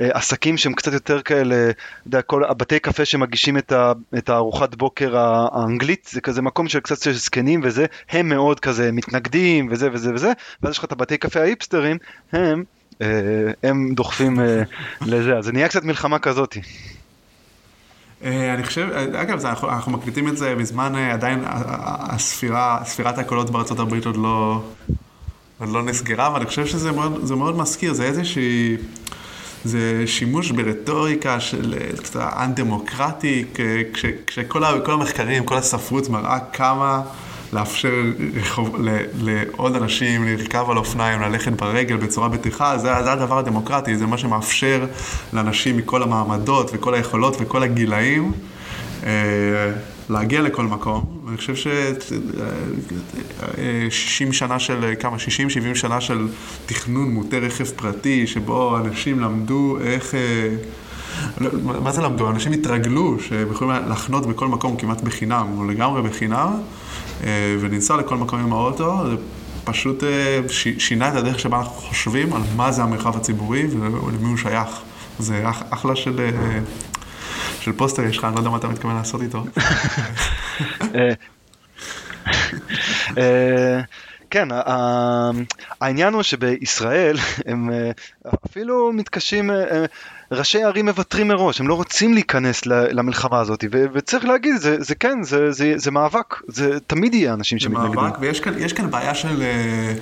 uh, עסקים שהם קצת יותר כאלה, יודע, כל הבתי קפה שמגישים את, ה, את הארוחת בוקר האנגלית, זה כזה מקום של קצת של זקנים וזה, הם מאוד כזה מתנגדים וזה וזה וזה, ואז יש לך את הבתי קפה ההיפסטרים, הם אה, הם דוחפים אה, לזה, אז זה נהיה קצת מלחמה כזאת. אה, אני חושב, אגב, אנחנו, אנחנו מקליטים את זה בזמן עדיין הספירה, ספירת הקולות בארצות הברית עוד לא, עוד לא נסגרה, ואני חושב שזה מאוד, מאוד מזכיר, זה איזושהי... זה שימוש ברטוריקה של אנט-דמוקרטי, כשכל המחקרים, כל הספרות מראה כמה לאפשר לעוד אנשים לרכב על אופניים, ללכת ברגל בצורה בטוחה, זה, זה הדבר הדמוקרטי, זה מה שמאפשר לאנשים מכל המעמדות וכל היכולות וכל הגילאים אה, להגיע לכל מקום. ואני חושב ש-60 אה, שנה של, כמה? 60-70 שנה של תכנון מוטה רכב פרטי, שבו אנשים למדו איך... אה, מה זה למדו? אנשים התרגלו שהם יכולים לחנות בכל מקום כמעט בחינם, או לגמרי בחינם, ולנסוע לכל מקום עם האוטו, זה פשוט אה, שינה את הדרך שבה אנחנו חושבים על מה זה המרחב הציבורי ולמי הוא שייך. זה אחלה של... אה, של פוסטר יש לך, אני לא יודע מה אתה מתכוון לעשות איתו. כן, העניין הוא שבישראל הם אפילו מתקשים, ראשי ערים מוותרים מראש, הם לא רוצים להיכנס למלחמה הזאת, וצריך להגיד, זה, זה כן, זה, זה, זה מאבק, זה תמיד יהיה אנשים שמתנגדים. זה מאבק, ויש כאן, כאן בעיה של, אה,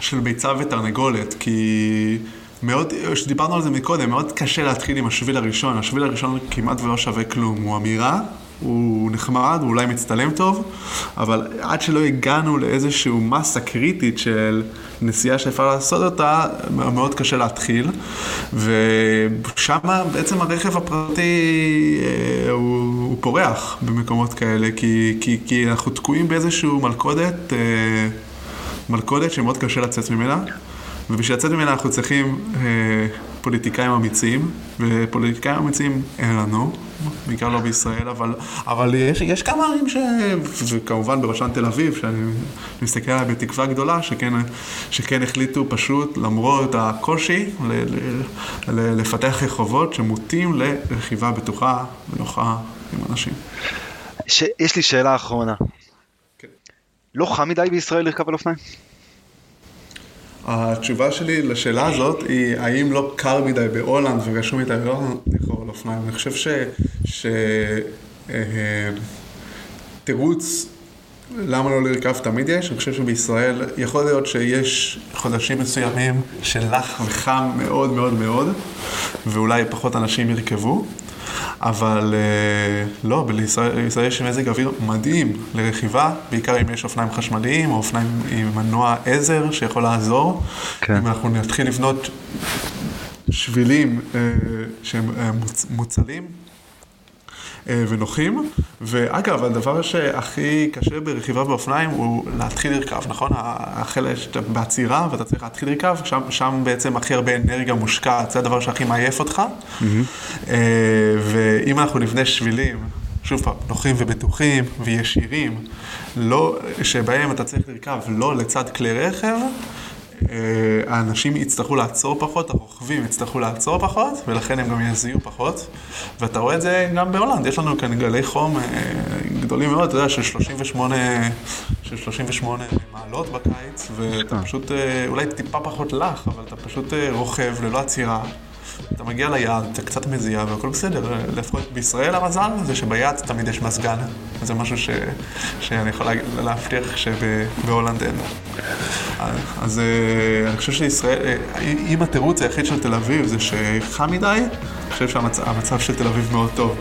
של ביצה ותרנגולת, כי... מאוד, שדיברנו על זה מקודם, מאוד קשה להתחיל עם השביל הראשון. השביל הראשון כמעט ולא שווה כלום. הוא אמירה, הוא נחמד, הוא אולי מצטלם טוב, אבל עד שלא הגענו לאיזשהו מסה קריטית של נסיעה שאפשר לעשות אותה, מאוד קשה להתחיל. ושם בעצם הרכב הפרטי אה, הוא, הוא פורח במקומות כאלה, כי, כי, כי אנחנו תקועים באיזשהו מלכודת, אה, מלכודת שמאוד קשה לצאת ממנה. ובשביל לצאת ממנה אנחנו צריכים אה, פוליטיקאים אמיצים, ופוליטיקאים אמיצים אין לנו, בעיקר לא בישראל, אבל, אבל יש, יש כמה ערים ש... וכמובן בראשן תל אביב, שאני מסתכל עליה בתקווה גדולה, שכן, שכן החליטו פשוט, למרות הקושי, ל, ל, ל, לפתח רחובות שמוטים לרכיבה בטוחה ונוחה עם אנשים. ש... יש לי שאלה אחרונה. כן. לא חם מדי בישראל לרכב על אופניים? התשובה שלי לשאלה הזאת היא, האם לא קר מדי בהולנד וגשום מדי בהולנד? לרכב על אופניים? אני חושב ש... ש... אה, תירוץ למה לא לרכב תמיד יש, אני חושב שבישראל יכול להיות שיש חודשים מסוימים של לח וחם מאוד מאוד מאוד, ואולי פחות אנשים ירכבו, אבל אה, לא, בישראל יש מזג אוויר מדהים לרכיבה, בעיקר אם יש אופניים חשמליים או אופניים עם מנוע עזר שיכול לעזור. כן. אם אנחנו נתחיל לבנות שבילים אה, שהם אה, מוצלים. אה, ונוחים. ואגב, הדבר שהכי קשה ברכיבה באופניים הוא להתחיל לרכב, נכון? החלק שאתה בעצירה ואתה צריך להתחיל לרכב, שם, שם בעצם הכי הרבה אנרגיה מושקעת, זה הדבר שהכי מעייף אותך. Mm-hmm. ואם אנחנו נבנה שבילים, שוב פעם, נוחים ובטוחים וישירים, לא, שבהם אתה צריך לרכב לא לצד כלי רכב, אה, האנשים יצטרכו לעצור פחות, הרוכבים יצטרכו לעצור פחות, ולכן הם גם יזיעו פחות. ואתה רואה את זה גם בהולנד, יש לנו כאן גלי חום אה, גדולים מאוד, אתה יודע, של 38, של 38 מעלות בקיץ, ואתה פשוט, אה, אולי טיפה פחות לח, אבל אתה פשוט רוכב ללא עצירה. אתה מגיע ליעד, אתה קצת מזיע והכל בסדר, לפחות בישראל המזל זה שביעד תמיד יש מזגן. זה משהו ש... שאני יכול להבטיח שבהולנד אין. אז אה, אני חושב שישראל, אה, אם התירוץ היחיד של תל אביב זה שחם מדי, אני חושב שהמצב של תל אביב מאוד טוב.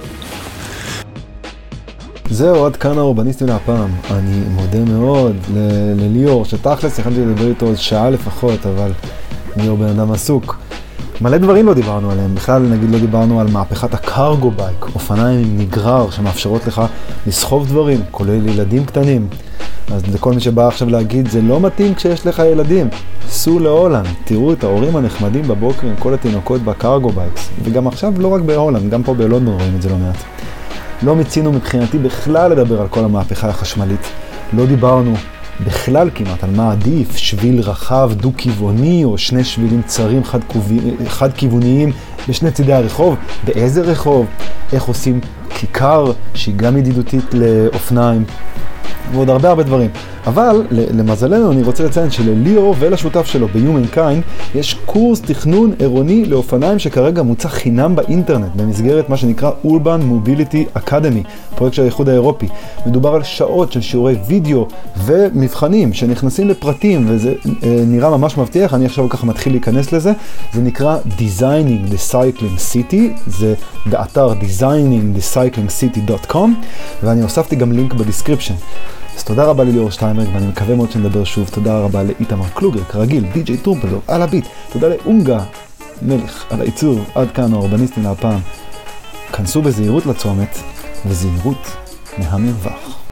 זהו, עד כאן האורבניסטים להפעם. אני מודה מאוד לליאור, שתכלס יכולתי לדבר איתו עוד שעה לפחות, אבל ליאור בן אדם עסוק. מלא דברים לא דיברנו עליהם, בכלל נגיד לא דיברנו על מהפכת ה cargo bike, אופניים עם נגרר שמאפשרות לך לסחוב דברים, כולל ילדים קטנים. אז לכל מי שבא עכשיו להגיד, זה לא מתאים כשיש לך ילדים. סעו להולנד, תראו את ההורים הנחמדים בבוקר עם כל התינוקות ב cargo bikes. וגם עכשיו לא רק בהולנד, גם פה בלונדון רואים את זה לא מעט. לא מיצינו מבחינתי בכלל לדבר על כל המהפכה החשמלית. לא דיברנו בכלל כמעט על מה עדיף, שביל רחב דו-כיווני או שני שבילים צרים חד-כיווניים בשני צידי הרחוב, באיזה רחוב, איך עושים כיכר שהיא גם ידידותית לאופניים, ועוד הרבה הרבה דברים. אבל למזלנו אני רוצה לציין שלליאור ולשותף שלו ב-Humankind יש קורס תכנון עירוני לאופניים שכרגע מוצע חינם באינטרנט במסגרת מה שנקרא Urban Mobility Academy, פרויקט של האיחוד האירופי. מדובר על שעות של שיעורי וידאו ומבחנים שנכנסים לפרטים וזה אה, נראה ממש מבטיח, אני עכשיו ככה מתחיל להיכנס לזה. זה נקרא Designing the Cycling City, זה באתר designingthecyclingcity.com ואני הוספתי גם לינק ב description. אז תודה רבה לליאור שטיינברג, ואני מקווה מאוד שנדבר שוב. תודה רבה לאיתמר קלוגר, כרגיל, די.ג'יי טרומפלדור, על הביט. תודה לאונגה מלך על העיצוב. עד כאן האורבניסטים להפעם. כנסו בזהירות לצומת, וזהירות מהמרווח.